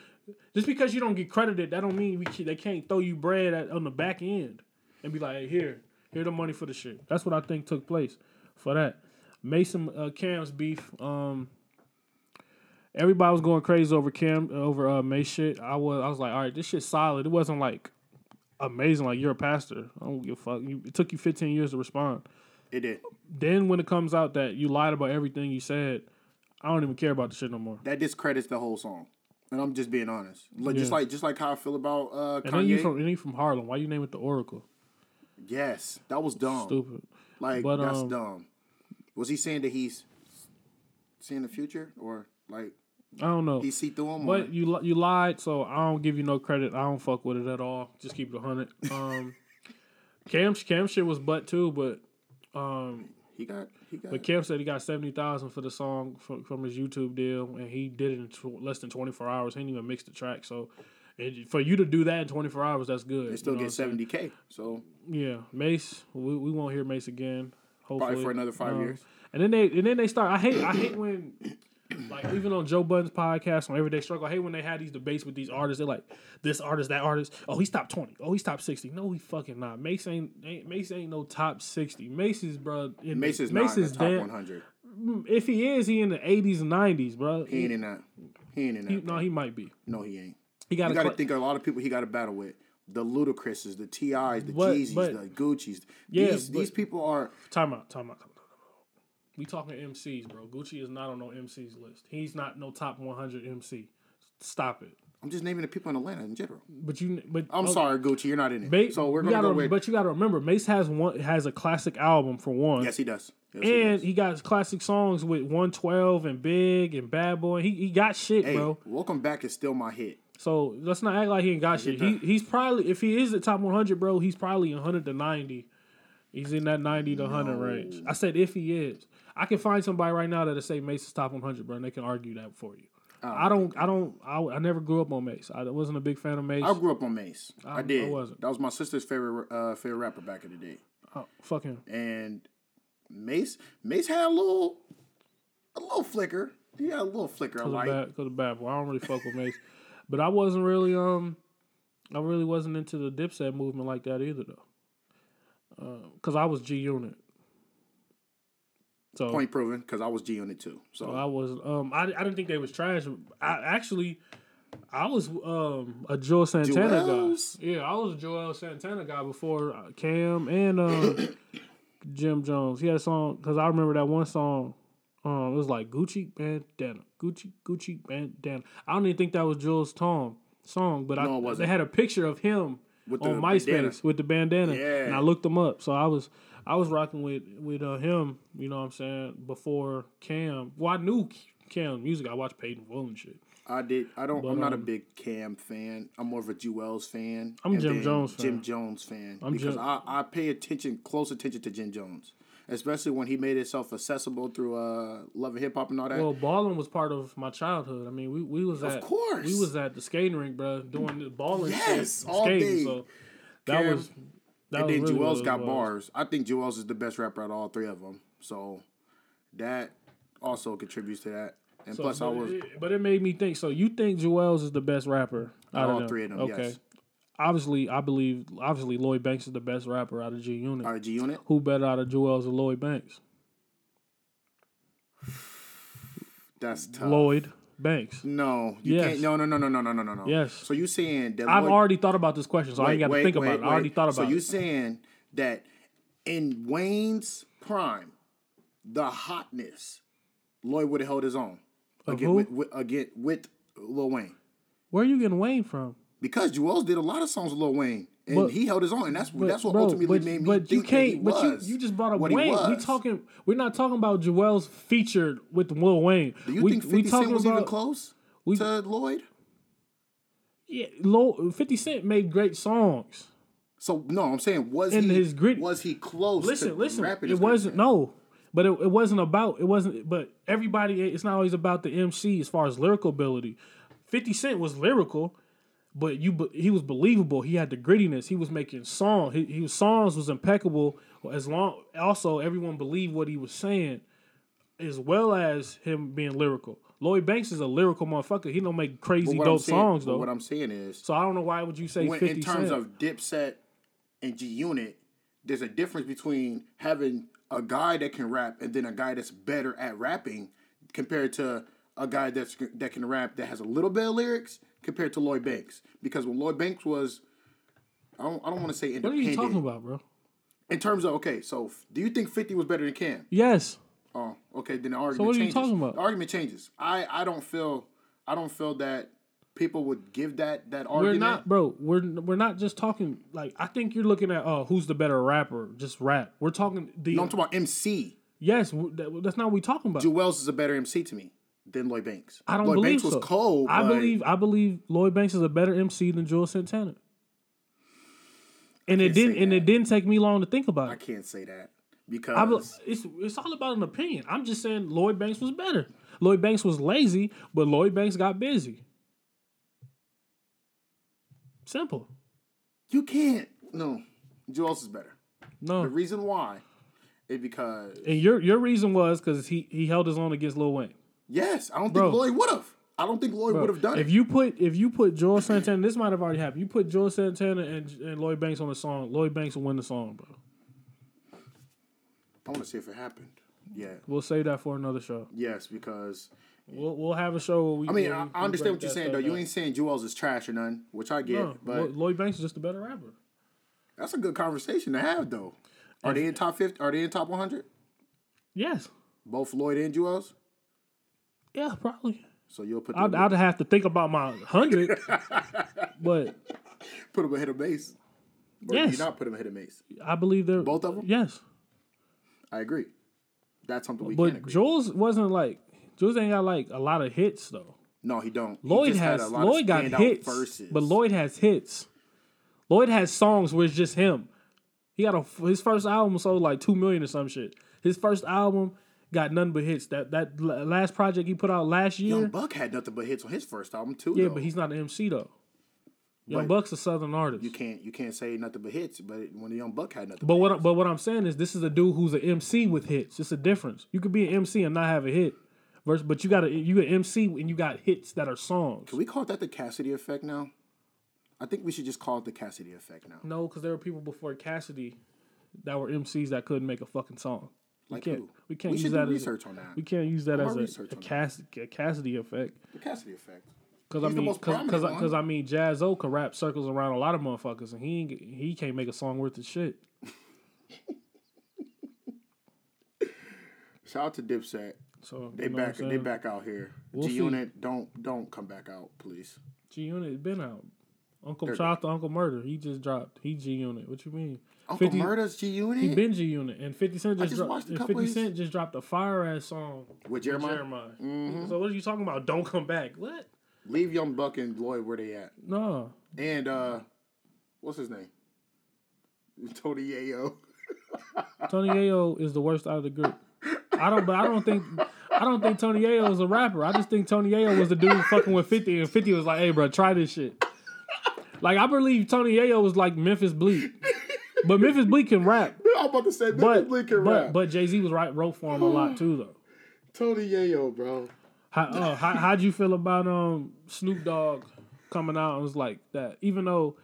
Just because you don't get credited, that don't mean we can, they can't throw you bread at, on the back end and be like, hey, here, here the money for the shit. That's what I think took place for that. Mason uh, Cam's beef. Um, everybody was going crazy over Cam over uh, Mase shit. I was I was like, all right, this shit's solid. It wasn't like amazing. Like you're a pastor. I don't give a fuck. You, it took you 15 years to respond It did. then when it comes out that you lied about everything you said, I don't even care about the shit no more. That discredits the whole song. And I'm just being honest. Like, Just like just like how I feel about uh, And then you Kanye. from and you from Harlem. Why you name it the Oracle? yes, that was dumb. Stupid. Like But, that's um, dumb. Was he saying that he's seeing the future or like I don't know. he see through him? But or, you you lied, so I don't give you no credit. I don't fuck with it at all. Just keep it hundred. *laughs* Um, Cam Cam shit was butt too, but um, he got he got but Cam said he got seventy thousand for the song from, from his YouTube deal, and he did it in tw- less than twenty four hours. He didn't even mix the track, so. And for you to do that in 24 hours, that's good. they still You know get what I'm saying? seventy K. So Yeah, Mase. We, we won't hear Mase again. Hopefully Probably for another five Um, years. And then they and then they start. I hate I hate when like even on Joe Budden's podcast on Everyday Struggle. I hate when they had these debates with these artists. They're like this artist, that artist. Oh, he's top twenty. Oh, he's top sixty. No, he fucking not. Mase ain't, ain't Mase ain't no top sixty. Mase is bro. in- Mase is not in the top one hundred. If he is, he in the eighties and nineties, bro. He ain't in that. He ain't in that. He- no, he might be. no, he ain't. He got You got to cla- think of a lot of people he got to battle with. The Ludacris's, the T.I's, the But- Jeezys, but- the Gucci's. Yeah, these but- these people are Time out, time out. We talking MCs, bro. Gucci is not on no MCs list. He's not no top 100 MC. Stop it. I'm just naming the people in Atlanta in general. But you, but I'm oh, sorry, Gucci, you're not in it. Ma- so we're gonna gotta, go with. But you got to remember, Mase has one has a classic album for one. yes, he does. Yes, he and does. he got classic songs with 112 and Big and Bad Boy. He he got shit, hey, bro. welcome back is still my hit. So let's not act like he ain't got shit. He he's probably if he is the top 100, bro, he's probably 100 to 90. He's in that 90 to 100 range. I said if he is. I can find somebody right now that'll say Mase is top 100, bro, and they can argue that for you. I don't, I don't, I, I never grew up on Mase. I wasn't a big fan of Mase. I grew up on Mase. I, I- I did. wasn't. That was my sister's favorite uh, favorite rapper back in the day. oh, fuck him. And Mase Mase had a little a little flicker. He had a little flicker of Cause of light. bad, cause of bad boy. I don't really fuck with Mase, but I wasn't really um, I really wasn't into the Dipset movement like that either though. Uh, Cause I was G Unit, so Point proven, because I was G Unit too. So I was um, I, I didn't think they was trash. I actually, I was um a Juelz Santana Juelz? guy. Yeah, I was a Juelz Santana guy before uh, Cam and uh, *coughs* Jim Jones. He had a song because I remember that one song. Um, it was like Gucci bandana, Gucci Gucci bandana. I don't even think that was Juelz' song song, but No, I they had a picture of him With on the MySpace bandana. with the bandana, Yeah. and I looked him up. So I was I was rocking with with uh, him. You know what I'm saying before Cam. Well, I knew Cam music. I watched Paid in Full and shit. I did. I don't. But, I'm not a um, big Cam fan. I'm more of a Juelz fan. I'm Jim Jones fan. Jim Jones fan I'm because Jim- I, I pay attention, close attention to Jim Jones, especially when he made himself accessible through uh, Love and Hip Hop and all that. Well, balling was part of my childhood. I mean, we, we was at course. we was at the skating rink, bro, doing the balling Yes, shit, all skating. day. So that Cam, was that and was then really it got was. bars. I think Juelz is the best rapper out of all three of them. So that also contributes to that. And So, plus, I was it, but it made me think. So you think Juelz is the best rapper out all of three of them. Okay. Yes obviously, I believe obviously Lloyd Banks is the best rapper out of G Unit. Out of G Unit. Who better out of Juelz or Lloyd Banks? That's tough. Lloyd Banks. No, you yes. can't. No, no, no, no, no, no, no, no. Yes. So you saying that I've already thought about this question, so wait, I ain't got to think wait, about wait, it. I already thought about so it. So you saying that in Wayne's prime, the hotness, Lloyd would have held his own. Of again, who? With, with, again, with Lil Wayne. Where are you getting Wayne from? Because Juelz did a lot of songs with Lil Wayne and But- he held his own, and that's But, that's what bro, ultimately but, made me but you think that he can't. But you, you just brought up Wayne. We talking. We're not talking about Juelz featured with Lil Wayne. Do you we, think Fifty Cent was even close we- to Lloyd? Yeah, Lil, Fifty Cent made great songs. So no, I'm saying was In he his grit- was he close? Listen, to listen. rapping It as good as wasn't no, but it, it wasn't about. It wasn't. But everybody, it's not always about the MC as far as lyrical ability. Fifty Cent was lyrical, but you he was believable. He had the grittiness. He was making song. He, he songs was impeccable. As long also everyone believed what he was saying, as well as him being lyrical. Lloyd Banks is a lyrical motherfucker. He don't make crazy dope saying- songs though. What I'm saying is, so I don't know why would you say when, in terms Cent. of Dipset and G Unit, there's a difference between having a guy that can rap and then a guy that's better at rapping compared to a guy that's that can rap that has a little bit of lyrics compared to Lloyd Banks. Because when Lloyd Banks was, I don't, I don't want to say independent. what are you talking about, bro? In terms of okay, so do you think Fifty was better than Cam? Yes. Oh, okay. Then the argument what are you changes. talking about? The argument changes. I, I don't feel I don't feel that people would give that that argument. We're not, bro. We're we're not just talking like I think you're looking at uh who's the better rapper, just rap. We're talking the No, I'm talking about MC. yes. that- That's not what we talking about. Juelz is a better MC to me than Lloyd Banks. I don't Lloyd believe Banks so. was cold. I but believe I believe Lloyd Banks is a better MC than Juelz Santana. And it didn't and that. it didn't take me long to think about it. I can't say that because I, it's it's all about an opinion. I'm just saying Lloyd Banks was better. Lloyd Banks was lazy, but Lloyd Banks got busy. Simple. you can't. No, Juelz is better. No. The reason why is because And your your reason was because he he held his own against Lil Wayne. Yes, I don't Bro. think Lloyd would have. I don't think Lloyd would have done if it. you put if you put Juelz Santana, this might have already happened. You put Juelz Santana and, and Lloyd Banks on the song. Lloyd Banks will win the song, bro. I want to see if it happened. Yeah. We'll save that for another show. Yes, because We'll we'll have a show where we. I mean I, I understand what you're saying though. You ain't saying Juelz is trash or none, which I get. No, but Lloyd- Banks is just a better rapper. that's a good conversation to have though. Are they in top fifty? Are they in top one hundred? Yes. Both Lloyd and Juelz. Yeah, probably. So you'll put I'd, I'd have to think about my hundred, *laughs* but put them ahead of Mase. Or do Yes. you not put them ahead of Mase? I believe they're Both of them? Yes, I agree. That's something we but can't agree. Juelz wasn't like Juelz ain't got like a lot of hits though. no, he don't. He Lloyd had has a lot of Lloyd got hits, verses. but Lloyd has hits. Lloyd has songs where it's just him. He got a his first album sold like two million or some shit. His first album got nothing but hits. That that last project he put out last year, Young Buck had nothing but hits on his first album too. yeah, though. but he's not an MC though. Young But Buck's a southern artist. you can't you can't say nothing but hits. But when the Young Buck had nothing, But but what I- but what I'm saying is this is a dude who's an MC with hits. It's a difference. You could be an MC and not have a hit. Versus, but you got a you an MC and you got hits that are songs. can we call that the Cassidy effect now? I think we should just call it the Cassidy effect now. No, because there were people before Cassidy that were MCs that couldn't make a fucking song. We Like can't who? we can't we use that do as a, research on that. we can't use that as a, a. Cass, a Cassidy effect. The Cassidy effect. Because I mean, because I mean, Jaz-O can rap circles around a lot of motherfuckers, and he he can't make a song worth of shit. *laughs* Shout out to Dipset. So They back they back out here. We'll G. Unit, don't don't come back out, please. G Unit been out. Uncle shout to Uncle Murder. He just dropped. He G Unit. What you mean? Uncle 50 Murder's G Unit He been G Unit, and Fifty Cent just, just dropped. Fifty his- Cent just dropped a fire ass song with Jeremiah. Jeremiah. Mhm. So what are you talking about? Don't come back. What? Leave Young Buck and Lloyd where they at. No. And uh what's his name? *laughs* Tony Yayo. *laughs* Tony Yayo is the worst out of the group. I don't, but I don't think, I don't think Tony Yayo is a rapper. I just think Tony Yayo was the dude fucking with Fifty, and Fifty was like, "Hey, bro, try this shit." Like I believe Tony Yayo was like Memphis Bleek, but Memphis Bleek can rap. *laughs* I'm about to say But Blink can but rap. but Jay Z was right wrote for him a lot too though. Tony Yayo, bro. How uh, how how'd you feel about um Snoop Dogg coming out and was like that? Even though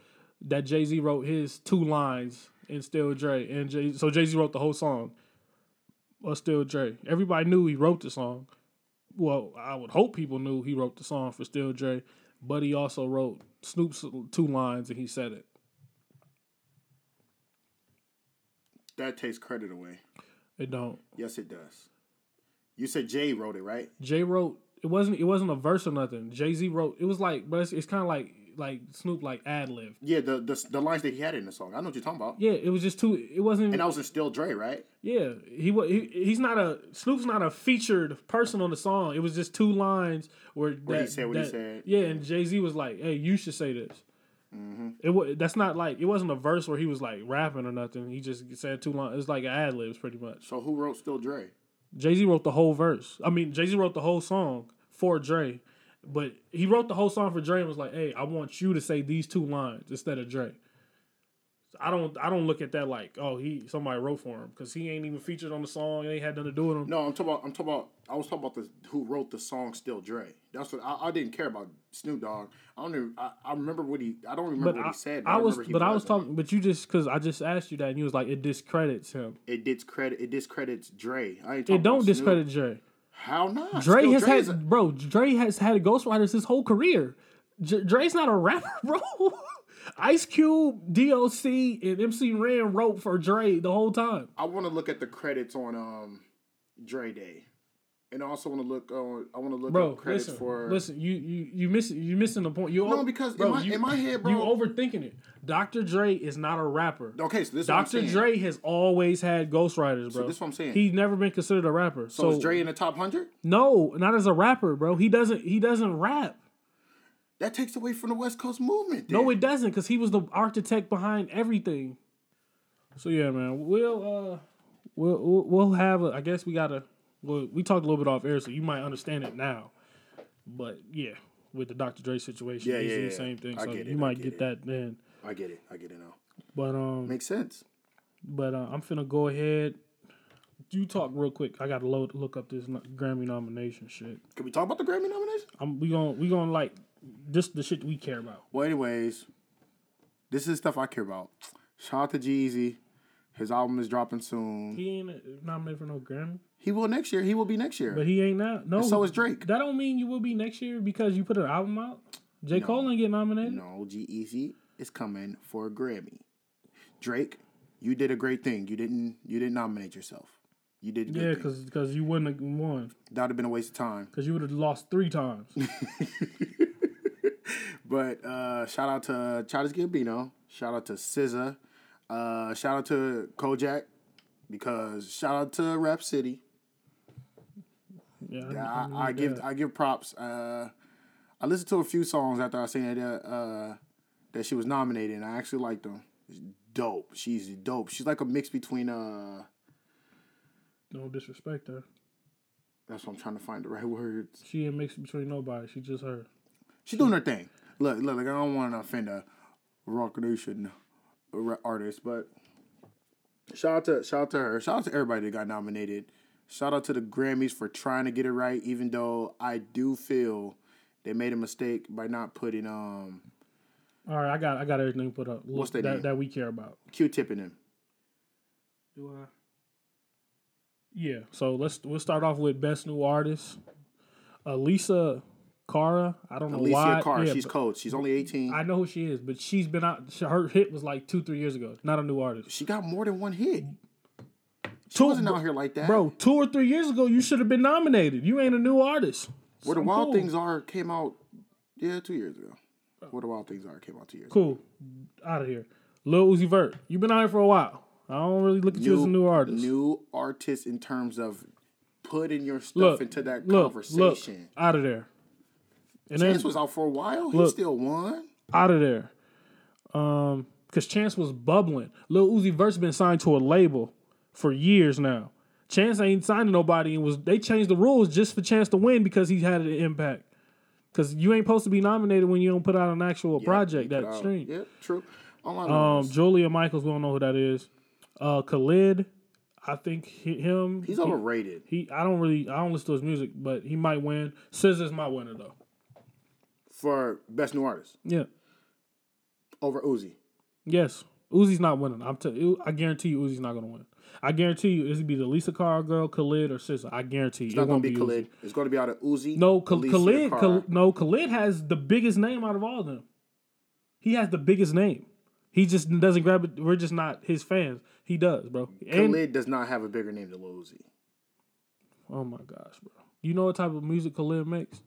that Jay Z wrote his two lines in Still Dre and Jay, so Jay Z wrote the whole song. Well, Still Dre. Everybody knew he wrote the song. Well, I would hope people knew he wrote the song for Still Dre, but he also wrote Snoop's two lines and he said it. That takes credit away. It don't. Yes, it does. You said Jay wrote it, right? Jay wrote it wasn't it wasn't a verse or nothing. Jay Z wrote it was like, but it's, it's kind of like like Snoop like ad lib. Yeah, the, the the lines that he had in the song. I know what you're talking about. Yeah, it was just too. It wasn't. And Even, that was in Still Dre, right? yeah, he was. He, he's not a Snoop's not a featured person on the song. It was just two lines where, Where he said what he that- said. Yeah, and Jay Z was like, "Hey, you should say this." Mm-hmm. It was that's not like it wasn't a verse where he was like rapping or nothing. He just said two lines. It's like ad libs pretty much. So who wrote Still Dre? Jay Z wrote the whole verse. I mean, Jay Z wrote the whole song for Dre, but he wrote the whole song for Dre and was like, "Hey, I want you to say these two lines instead of Dre." I don't, I don't look at that like, oh, he somebody wrote for him because he ain't even featured on the song. It ain't had nothing to do with him. No, I'm talking about. I'm talking about. I was talking about the who wrote the song "Still Dre." That's what I, I didn't care about Snoop Dogg. I don't even. I, I remember what he. I don't remember but what I, he said. I was, but I was talking, but you just because I just asked you that and you was like, it discredits him. It discredit. It discredits Dre. I ain't talking It don't discredit Dre. How not? Dre Still has a- had, bro. Dre has had ghostwriters his whole career. J- Dre's not a rapper, *laughs* bro. Ice Cube, DOC, and MC Ren wrote for Dre the whole time. I want to look at the credits on um Dre Day, and I also want to look on. I want to look Bro, at credits listen, for. listen. You you you miss you missing the point. You No, because bro, in, my, you, in my head, bro. you overthinking it. Dr. Dre is not a rapper. okay, so this is what I'm Dr. Dre has always had ghostwriters, bro. So this is what I'm saying. He's never been considered a rapper. So, So, is Dre in the top hundred? no, not as a rapper, bro. He doesn't he doesn't rap. That takes away from the West Coast movement. No, it doesn't, because he was the architect behind everything. So yeah, man, we'll uh, we'll we'll, have. A, I guess we gotta. Well, we talked a little bit off air, so you might understand it now. But yeah, with the Dr. Dre situation, Yeah, it's yeah, the same thing. So it, you might get get, that then. I get it. I get it now. But um, Makes sense. but uh, I'm finna go ahead. Do you talk real quick. I gotta load, look up this Grammy nomination shit. Can we talk about the Grammy nomination? I'm we gonna we gonna like this the shit we care about. Well, anyways, this is stuff I care about. Shout out to Jeezy. His album is dropping soon. He ain't nominated for no Grammy. He will next year. He will be next year. But he ain't now. No, And so is Drake. That don't mean you will be next year because you put an album out. J. Cole ain't get nominated. No, G Easy is coming for a Grammy. Drake, you did a great thing. You didn't you didn't nominate yourself. You did Yeah, thing. because you wouldn't have won. That would have been a waste of time. Because you would have lost three times. *laughs* *laughs* But uh, shout out to Childish Gambino. Shout out to SZA. Uh, shout out to Kojak. Because shout out to Rapsody. Yeah, Yeah, I, I, I give I give props. Uh, I listened to a few songs after I seen that uh, that she was nominated, and I actually liked them. It's dope. She's dope. She's like a mix between uh. no disrespect her. That's what I'm trying to find the right *laughs* words. She ain't mix between nobody. She just her. She's doing her thing. Look, look, like I don't want to offend a Roc Nation artist, but shout out to shout out to her. Shout out to everybody that got nominated. Shout out to the Grammys for trying to get it right, even though I do feel they made a mistake by not putting um All right, I got I got everything put up. Look, What's their that name? that we care about. Q-tip in them. Do I? Yeah. So let's we'll start off with best new artist. Alessia Cara. I don't know Alessia why. Carr, Yeah, she's cold. She's only 18. I know who she is, but she's been out. Her hit was like two, three years ago. Not a new artist. she got more than one hit. She Two- wasn't out here like that. Bro, two or three years ago, you should have been nominated. You ain't a new artist. Where the I'm Wild cool. Things Are came out, yeah, two years ago. Where the Wild Things Are came out two years ago. Cool. Out of here. Lil Uzi Vert. You've been out here for a while. I don't really look at you as a new artist. New artist in terms of putting your stuff look, into that look, conversation. Look, out of there. And Chance then was out for a while. he still won. out of there. Um, because Chance was bubbling. Lil Uzi Vert's been signed to a label for years now. Chance ain't signed to nobody and was they changed the rules just for Chance to win because he had an impact. Because you ain't supposed to be nominated when you don't put out an actual project Put that stream. Yeah, true. Um, Julia Michaels, we don't know who that is. Uh, Khalid, I think he, him. he's he, overrated. he, I don't really, I don't listen to his music, but he might win. SZA's my winner though. For best new artist Yeah. over Uzi. Yes, Uzi's not winning. I'm t- I guarantee you, Uzi's not gonna win. I guarantee you, it's gonna be the Lisa Carr girl, Khalid, or SZA. I guarantee you, It's not gonna be Uzi. Khalid. It's going to be out of Uzi. No, Khalid, Cara. No, Khalid has the biggest name out of all of them. He has the biggest name. He just doesn't grab it. We're just not his fans. He does, bro. And Khalid does not have a bigger name than Lil Uzi. oh my gosh, bro. You know what type of music Khalid makes?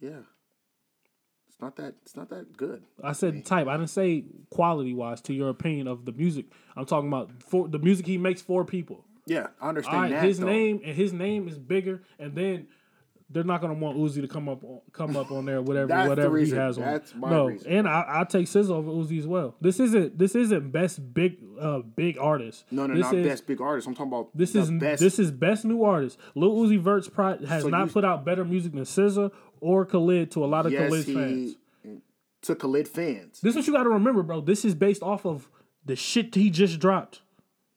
Yeah, it's not that. It's not that good. I said type. I didn't say quality wise. To your opinion of the music, I'm talking about for the music he makes for people. Yeah, I understand right, that. his though. name and his name is bigger, and then they're not gonna want Uzi to come up on, come up on there, *laughs* whatever That's the whatever reason. he has on. That's my no, reason. and I I take SZA over Uzi as well. This isn't this isn't best big uh big artist. No, no, this not is, best big artist. I'm talking about This the is best. this is best new artist. Lil Uzi Vert's pri- has So not you- put out better music than SZA or Khalid to a lot of yes, Khalid fans. to Khalid fans. This is what you got to remember, bro. This is based off of the shit he just dropped.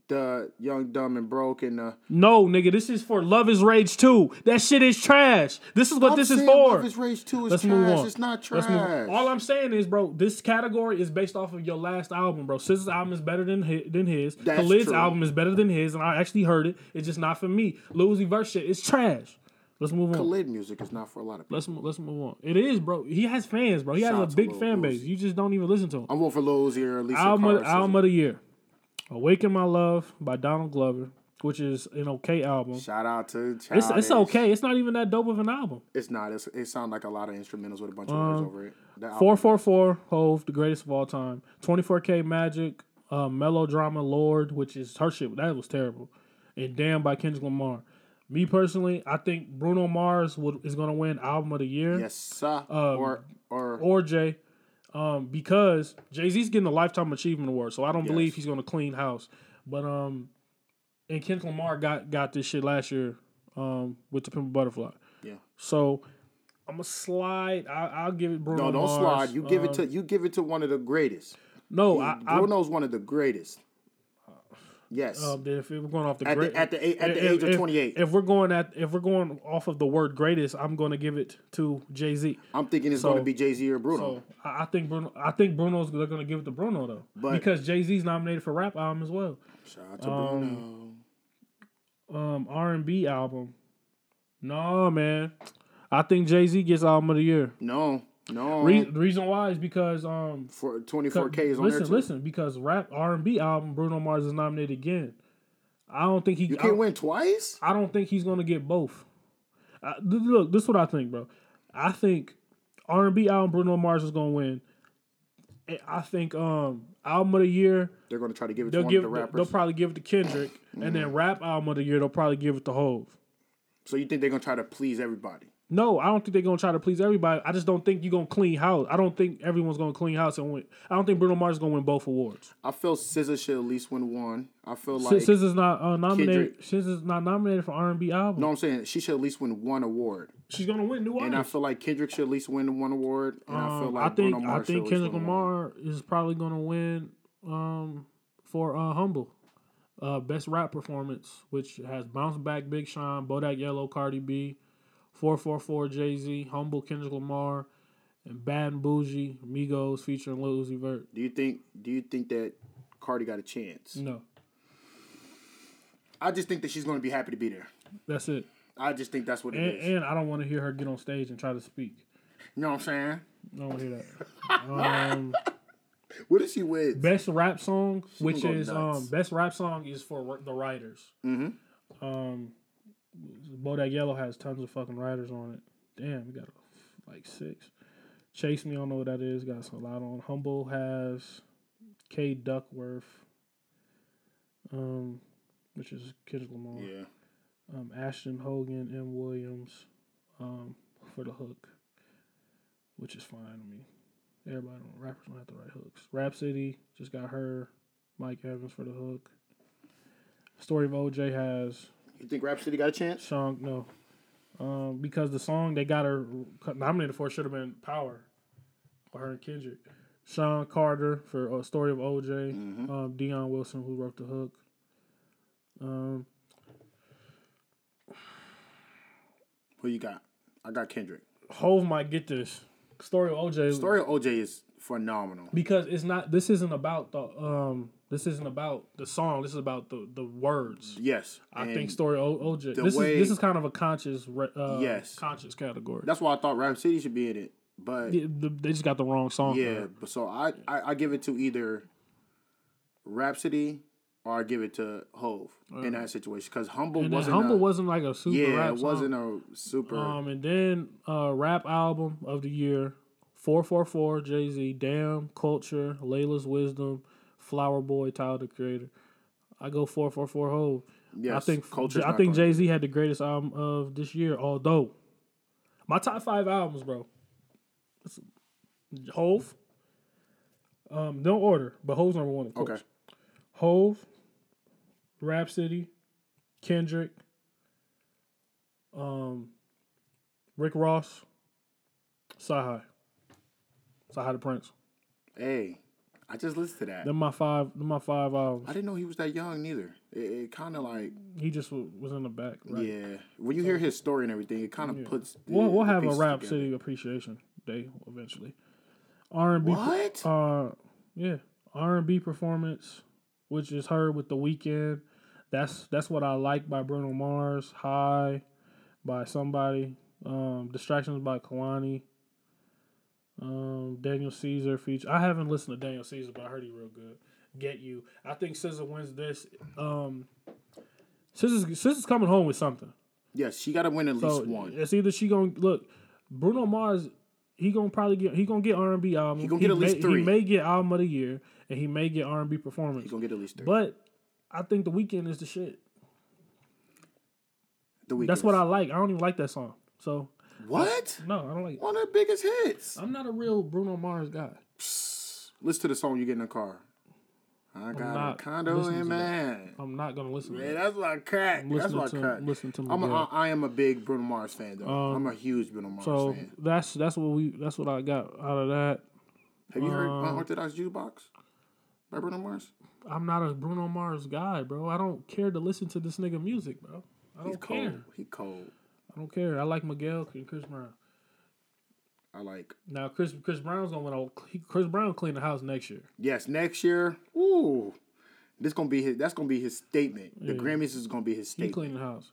The young, dumb, and broke, and uh, No, nigga, this is for Love Is Rage 2. That shit is trash. This is what I'm this is for. Love is Rage Two is Let's trash. move on. It's not Let's trash. move on. All I'm saying is, bro, this category is based off of your last album, bro. SZA's album is better than his, than his. That's Khalid's true. album is better than his, and I actually heard it. It's just not for me. Lil Uzi Vert shit is trash. Let's move on. Khalid music is not for a lot of people. Let's let's move on. It is, bro. He has fans, bro. He Shout has a big Lil fan Uzi. base. You just don't even listen to him. I'm voting for Lil Uzi or Alicia album, of, album of the year, "Awaken My Love" by Donald Glover, which is an okay album. Shout out to It's it's okay. It's not even that dope of an album. It's not. It's, it sounds like a lot of instrumentals with a bunch of words over it. Four four four Hove, the greatest of all time. Twenty four K Magic, uh, melodrama Lorde, which is her shit. That was terrible. And Damn by Kendrick Lamar. Me personally, I think Bruno Mars would, is gonna win album of the year. Yes, sir. Um, or or or Jay, um, because Jay Z's getting a lifetime achievement award, so I don't believe he's gonna clean house. But um, and Kendrick Lamar got got this shit last year, um, with the Pimp a Butterfly. yeah. So I'm gonna slide. I, I'll give it Bruno. No, don't Mars. slide. You give it Um, to you give it to one of the greatest. no. I, I, Bruno's one of the greatest. Yes. um, if we're going off the At the- at the at the if- age of 28. If we're going at if we're going off of the word greatest, I'm going to give it to Jay Z. I'm thinking it's so- going to be Jay Z or Bruno. So I think Bruno. I think Bruno's they're going to give it to Bruno though, But- because Jay Z's nominated for rap album as well. Shout out to Bruno. Um, R and B album. No man, I think Jay Z gets album of the year. No, no. Re- the reason why is because um, For 24K is on listen, listen, because rap R and B album Bruno Mars is nominated again. I don't think he. You can't win twice. I don't think he's gonna get both. Uh, look, this is what I think, bro. I think R and B album Bruno Mars is gonna win. I think um album of the year They're gonna try to give it to one give of the rappers. they'll. Mm-hmm. probably give it to Kendrick, and then rap album of the year they'll probably give it to Hove. so you think they're gonna try to please everybody? No, I don't think they're gonna try to please everybody. I just don't think you're gonna clean house. I don't think everyone's gonna clean house and win. I don't think Bruno Mars is gonna win both awards. I feel SZA should at least win one. I feel like is not uh, nominated, Kendrick- since not nominated for R and B album, no, I'm saying she should at least win one award. she's gonna win new Orleans. And I feel like Kendrick should at least win one award. And I feel Um, like I think Bruno I think Kendrick. Lamar is probably gonna win um, for uh, Humble, uh, best rap performance, which has Bounce Back, Big Sean, Bodak Yellow, Cardi B, Four Four Four, Jay Z, Humble, Kendrick Lamar, and Bad and Bougie, Migos featuring Lil Uzi Vert. Do you think? Do you think that Cardi got a chance? No, I just think that she's going to be happy to be there. that's it. I just think that's what it And, is. and I don't want to hear her get on stage and try to speak. you know what I'm saying? I don't want to hear that. *laughs* Um, What is she with? best rap song, which is um best rap song is for the writers. Mm-hmm. Um, Bodak Yellow has tons of fucking writers on it. Damn, we got like six. Chase Me, I don't know what that is. Got a lot on. Humble has K Duckworth, um, which is Kendrick Lamar. Yeah. Um, Asheton Hogan, and Williams, um, for the hook, which is fine. I mean, everybody don't rappers don't have to write hooks. Rapsody just got her, Mike Evans for the hook. Story of OJ has You think Rapsody got a chance? Sean no, um, because the song they got her nominated for should have been Power, for her and Kendrick. Sean Carter for a Story of OJ. Mhm. Um, Dion Wilson who wrote the hook. Um, Who you got? I got Kendrick. Hove might get this Story of OJ Story of OJ is phenomenal. because it's not. This isn't about the um. This isn't about the song. This is about the the words. Yes. I think Story O- OJ. This way- is this is kind of a conscious uh, Yes. conscious category. That's why I thought Rapsody should be in it. But Yeah, the- they just got the wrong song. yeah, but so I, I I give it to either Rapsody or I give it to Hove in that situation because Humble And wasn't Humble a, wasn't like a super yeah rap it wasn't a super Um, and then uh, rap album of the year, four four four Jay Z, Damn, Culture, Laila's Wisdom, Flower Boy, Tyler the Creator. I go four four four Hove. yes I think Culture's I think Jay Z had the greatest album of this year. Although my top five albums, bro, It's Hove. Um, no order, but Hove's number one, of course. okay Hove, Rapsody, Kendrick, um, Rick Ross, Sahai, Sahai the Prince. hey I just listened to that Them my five. Them my five I didn't know he was that young neither it, it kind of like He just wa- was in the back. Right? yeah when you hear his story and everything it kind of puts the- We'll we'll have a Rap together. City Appreciation Day eventually. R and B. what Uh, yeah, R and B performance, which is heard with the weekend. That's that's what I like by Bruno Mars. High, by somebody. Um, Distractions by Kehlani. Um, Daniel Caesar feature. I haven't listened to Daniel Caesar, but I heard he real good. Get you. I think SZA wins this. Um, SZA's, SZA's coming home with something. yes she got to win at So least one it's either she gonna look Bruno Mars. He gonna probably get he gonna get R and B album. He gonna get at least may, three. He may get album of the year, and he may get R and B performance. he's gonna get at least three But I think the weekend is the shit. the week That's what I like. I don't even like that song. So what no, I don't like. it. one of the biggest hits I'm not a real Bruno Mars guy. Listen to the song you get in the car. I got a condo in to man. I'm not gonna listen. to Man, that. that's my crack. I'm That's my to crack. listen to I'm a, I, I am a big Bruno Mars fan though. Um, I'm a huge Bruno Mars So fan. that's that's what we that's what I got out of that. Have you heard um, Unorthodox Jukebox by Bruno Mars? I'm not a Bruno Mars guy, bro. I don't care to listen to this nigga music, bro. I don't cold. care. He cold. I don't care. I like Miguel and Chris Brown. I like. Now Chris Chris Brown's gonna win. a- Chris Brown clean the house next year. Yes, next year. Ooh, this gonna be his. That's gonna be his statement. The Grammys is gonna be his statement. He statement. clean the house.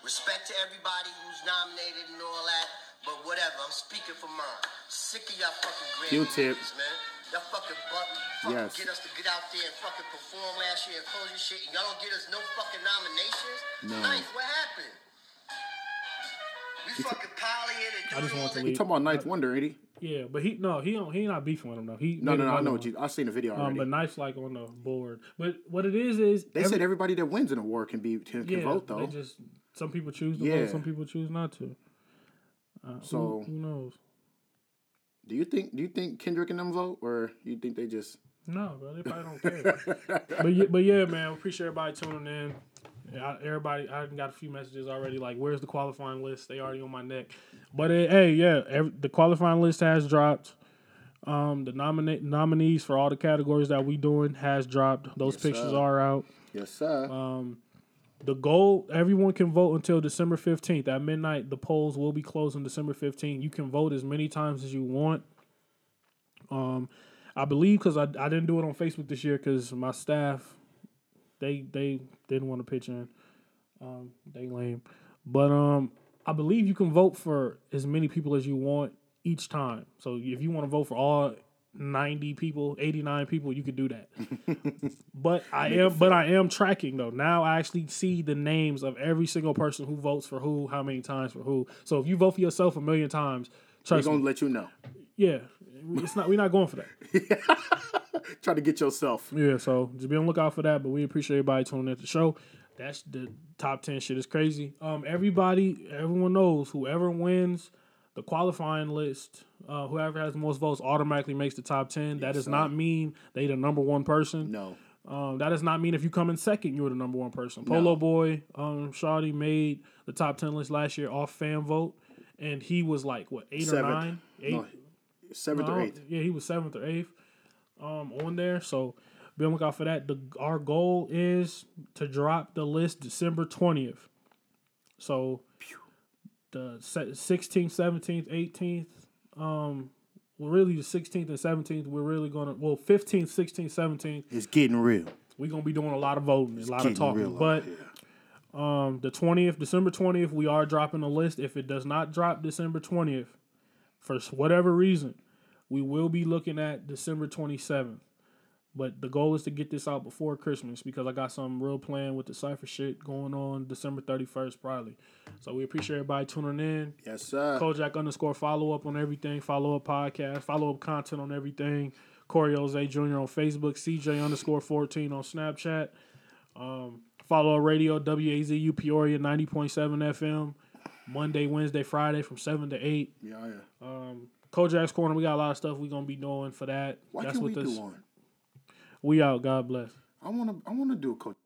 Respect to everybody who's nominated and all that. But whatever, I'm speaking for mine. Sick of y'all fucking Grammy Q-tip. man. Y'all fucking button, fucking Yes. get us to get out there and fucking perform last year and close your shit, and y'all don't get us no fucking nominations. No. Nice, what happened? I just want to all You talking about Ninth Wonder, ain't he? Yeah, but he no, he don't. He not beefing with him though. He No, no, no. I another know what you. I seen the video Um, already. but Knife's like on the board. But what it is is they every- said everybody that wins an award can be can, can yeah, vote though. They just some people choose to Yeah. vote, some people choose not to. Uh, So- who, who knows? Do you think? Do you think Kendrick and them vote, or you think they just? No, bro, they probably don't *laughs* care. but yeah, but yeah, man, we appreciate everybody tuning in. I, everybody, I got a few messages already. Like, where's the qualifying list? They already on my neck. But uh, hey, yeah, every, the qualifying list has dropped. Um, the nominate nominees for all the categories that we doing has dropped. Those Yes, pictures sir. are out. Yes, sir. Um, the goal, everyone can vote until December 15th. At midnight, the polls will be closed on December 15th. You can vote as many times as you want. Um, I believe because I, I didn't do it on Facebook this year because my staff, they they didn't want to pitch in. Um, they lame. But um, I believe you can vote for as many people as you want each time. So if you want to vote for all 90 people, 89 people, you could do that. *laughs* but I am but I am tracking though. Now I actually see the names of every single person who votes for who, how many times for who. So if you vote for yourself a million times, They're trust gonna me. let you know. Yeah. It's not we're not going for that. *laughs* Try to get yourself. Yeah, so just be on the lookout for that. But we appreciate everybody tuning in to the show. That's the top ten shit is crazy. Um, everybody, everyone knows whoever wins the qualifying list, uh, whoever has the most votes automatically makes the top ten. that does not mean they the number one person. No. Um, that does not mean if you come in second, you're the number one person. Polo Boy, um, Shawty made the top ten list last year off fan vote, and he was like what eight Seventh. or nine, eight. No. Seventh or eighth. Yeah, he was seventh or eighth um, on there. So be on the lookout for that. The, our goal is to drop the list December twentieth. So the sixteenth, seventeenth, eighteenth, um, well, really the sixteenth and seventeenth, we're really gonna well fifteenth, sixteenth, seventeenth, It's getting real. we're gonna be doing a lot of voting, a lot of talking. But um, the twentieth, December twentieth, we are dropping a list. If it does not drop December twentieth, for whatever reason, we will be looking at December twenty seventh. But the goal is to get this out before Christmas because I got some real plan with the cipher shit going on December thirty first probably. So we appreciate everybody tuning in. yes, sir. Kojak underscore follow up on everything, follow up podcast, follow up content on everything. Corey Jose Jr. on Facebook, CJ underscore 14 on Snapchat. Um, follow our radio, WAZU Peoria 90.7 FM. Monday, Wednesday, Friday from 7 to 8. Yeah, yeah. Um, Kojak's Corner, we got a lot of stuff we're going to be doing for that. Why That's can't what we this. do one? We out. God bless. I wanna I wanna do a coach.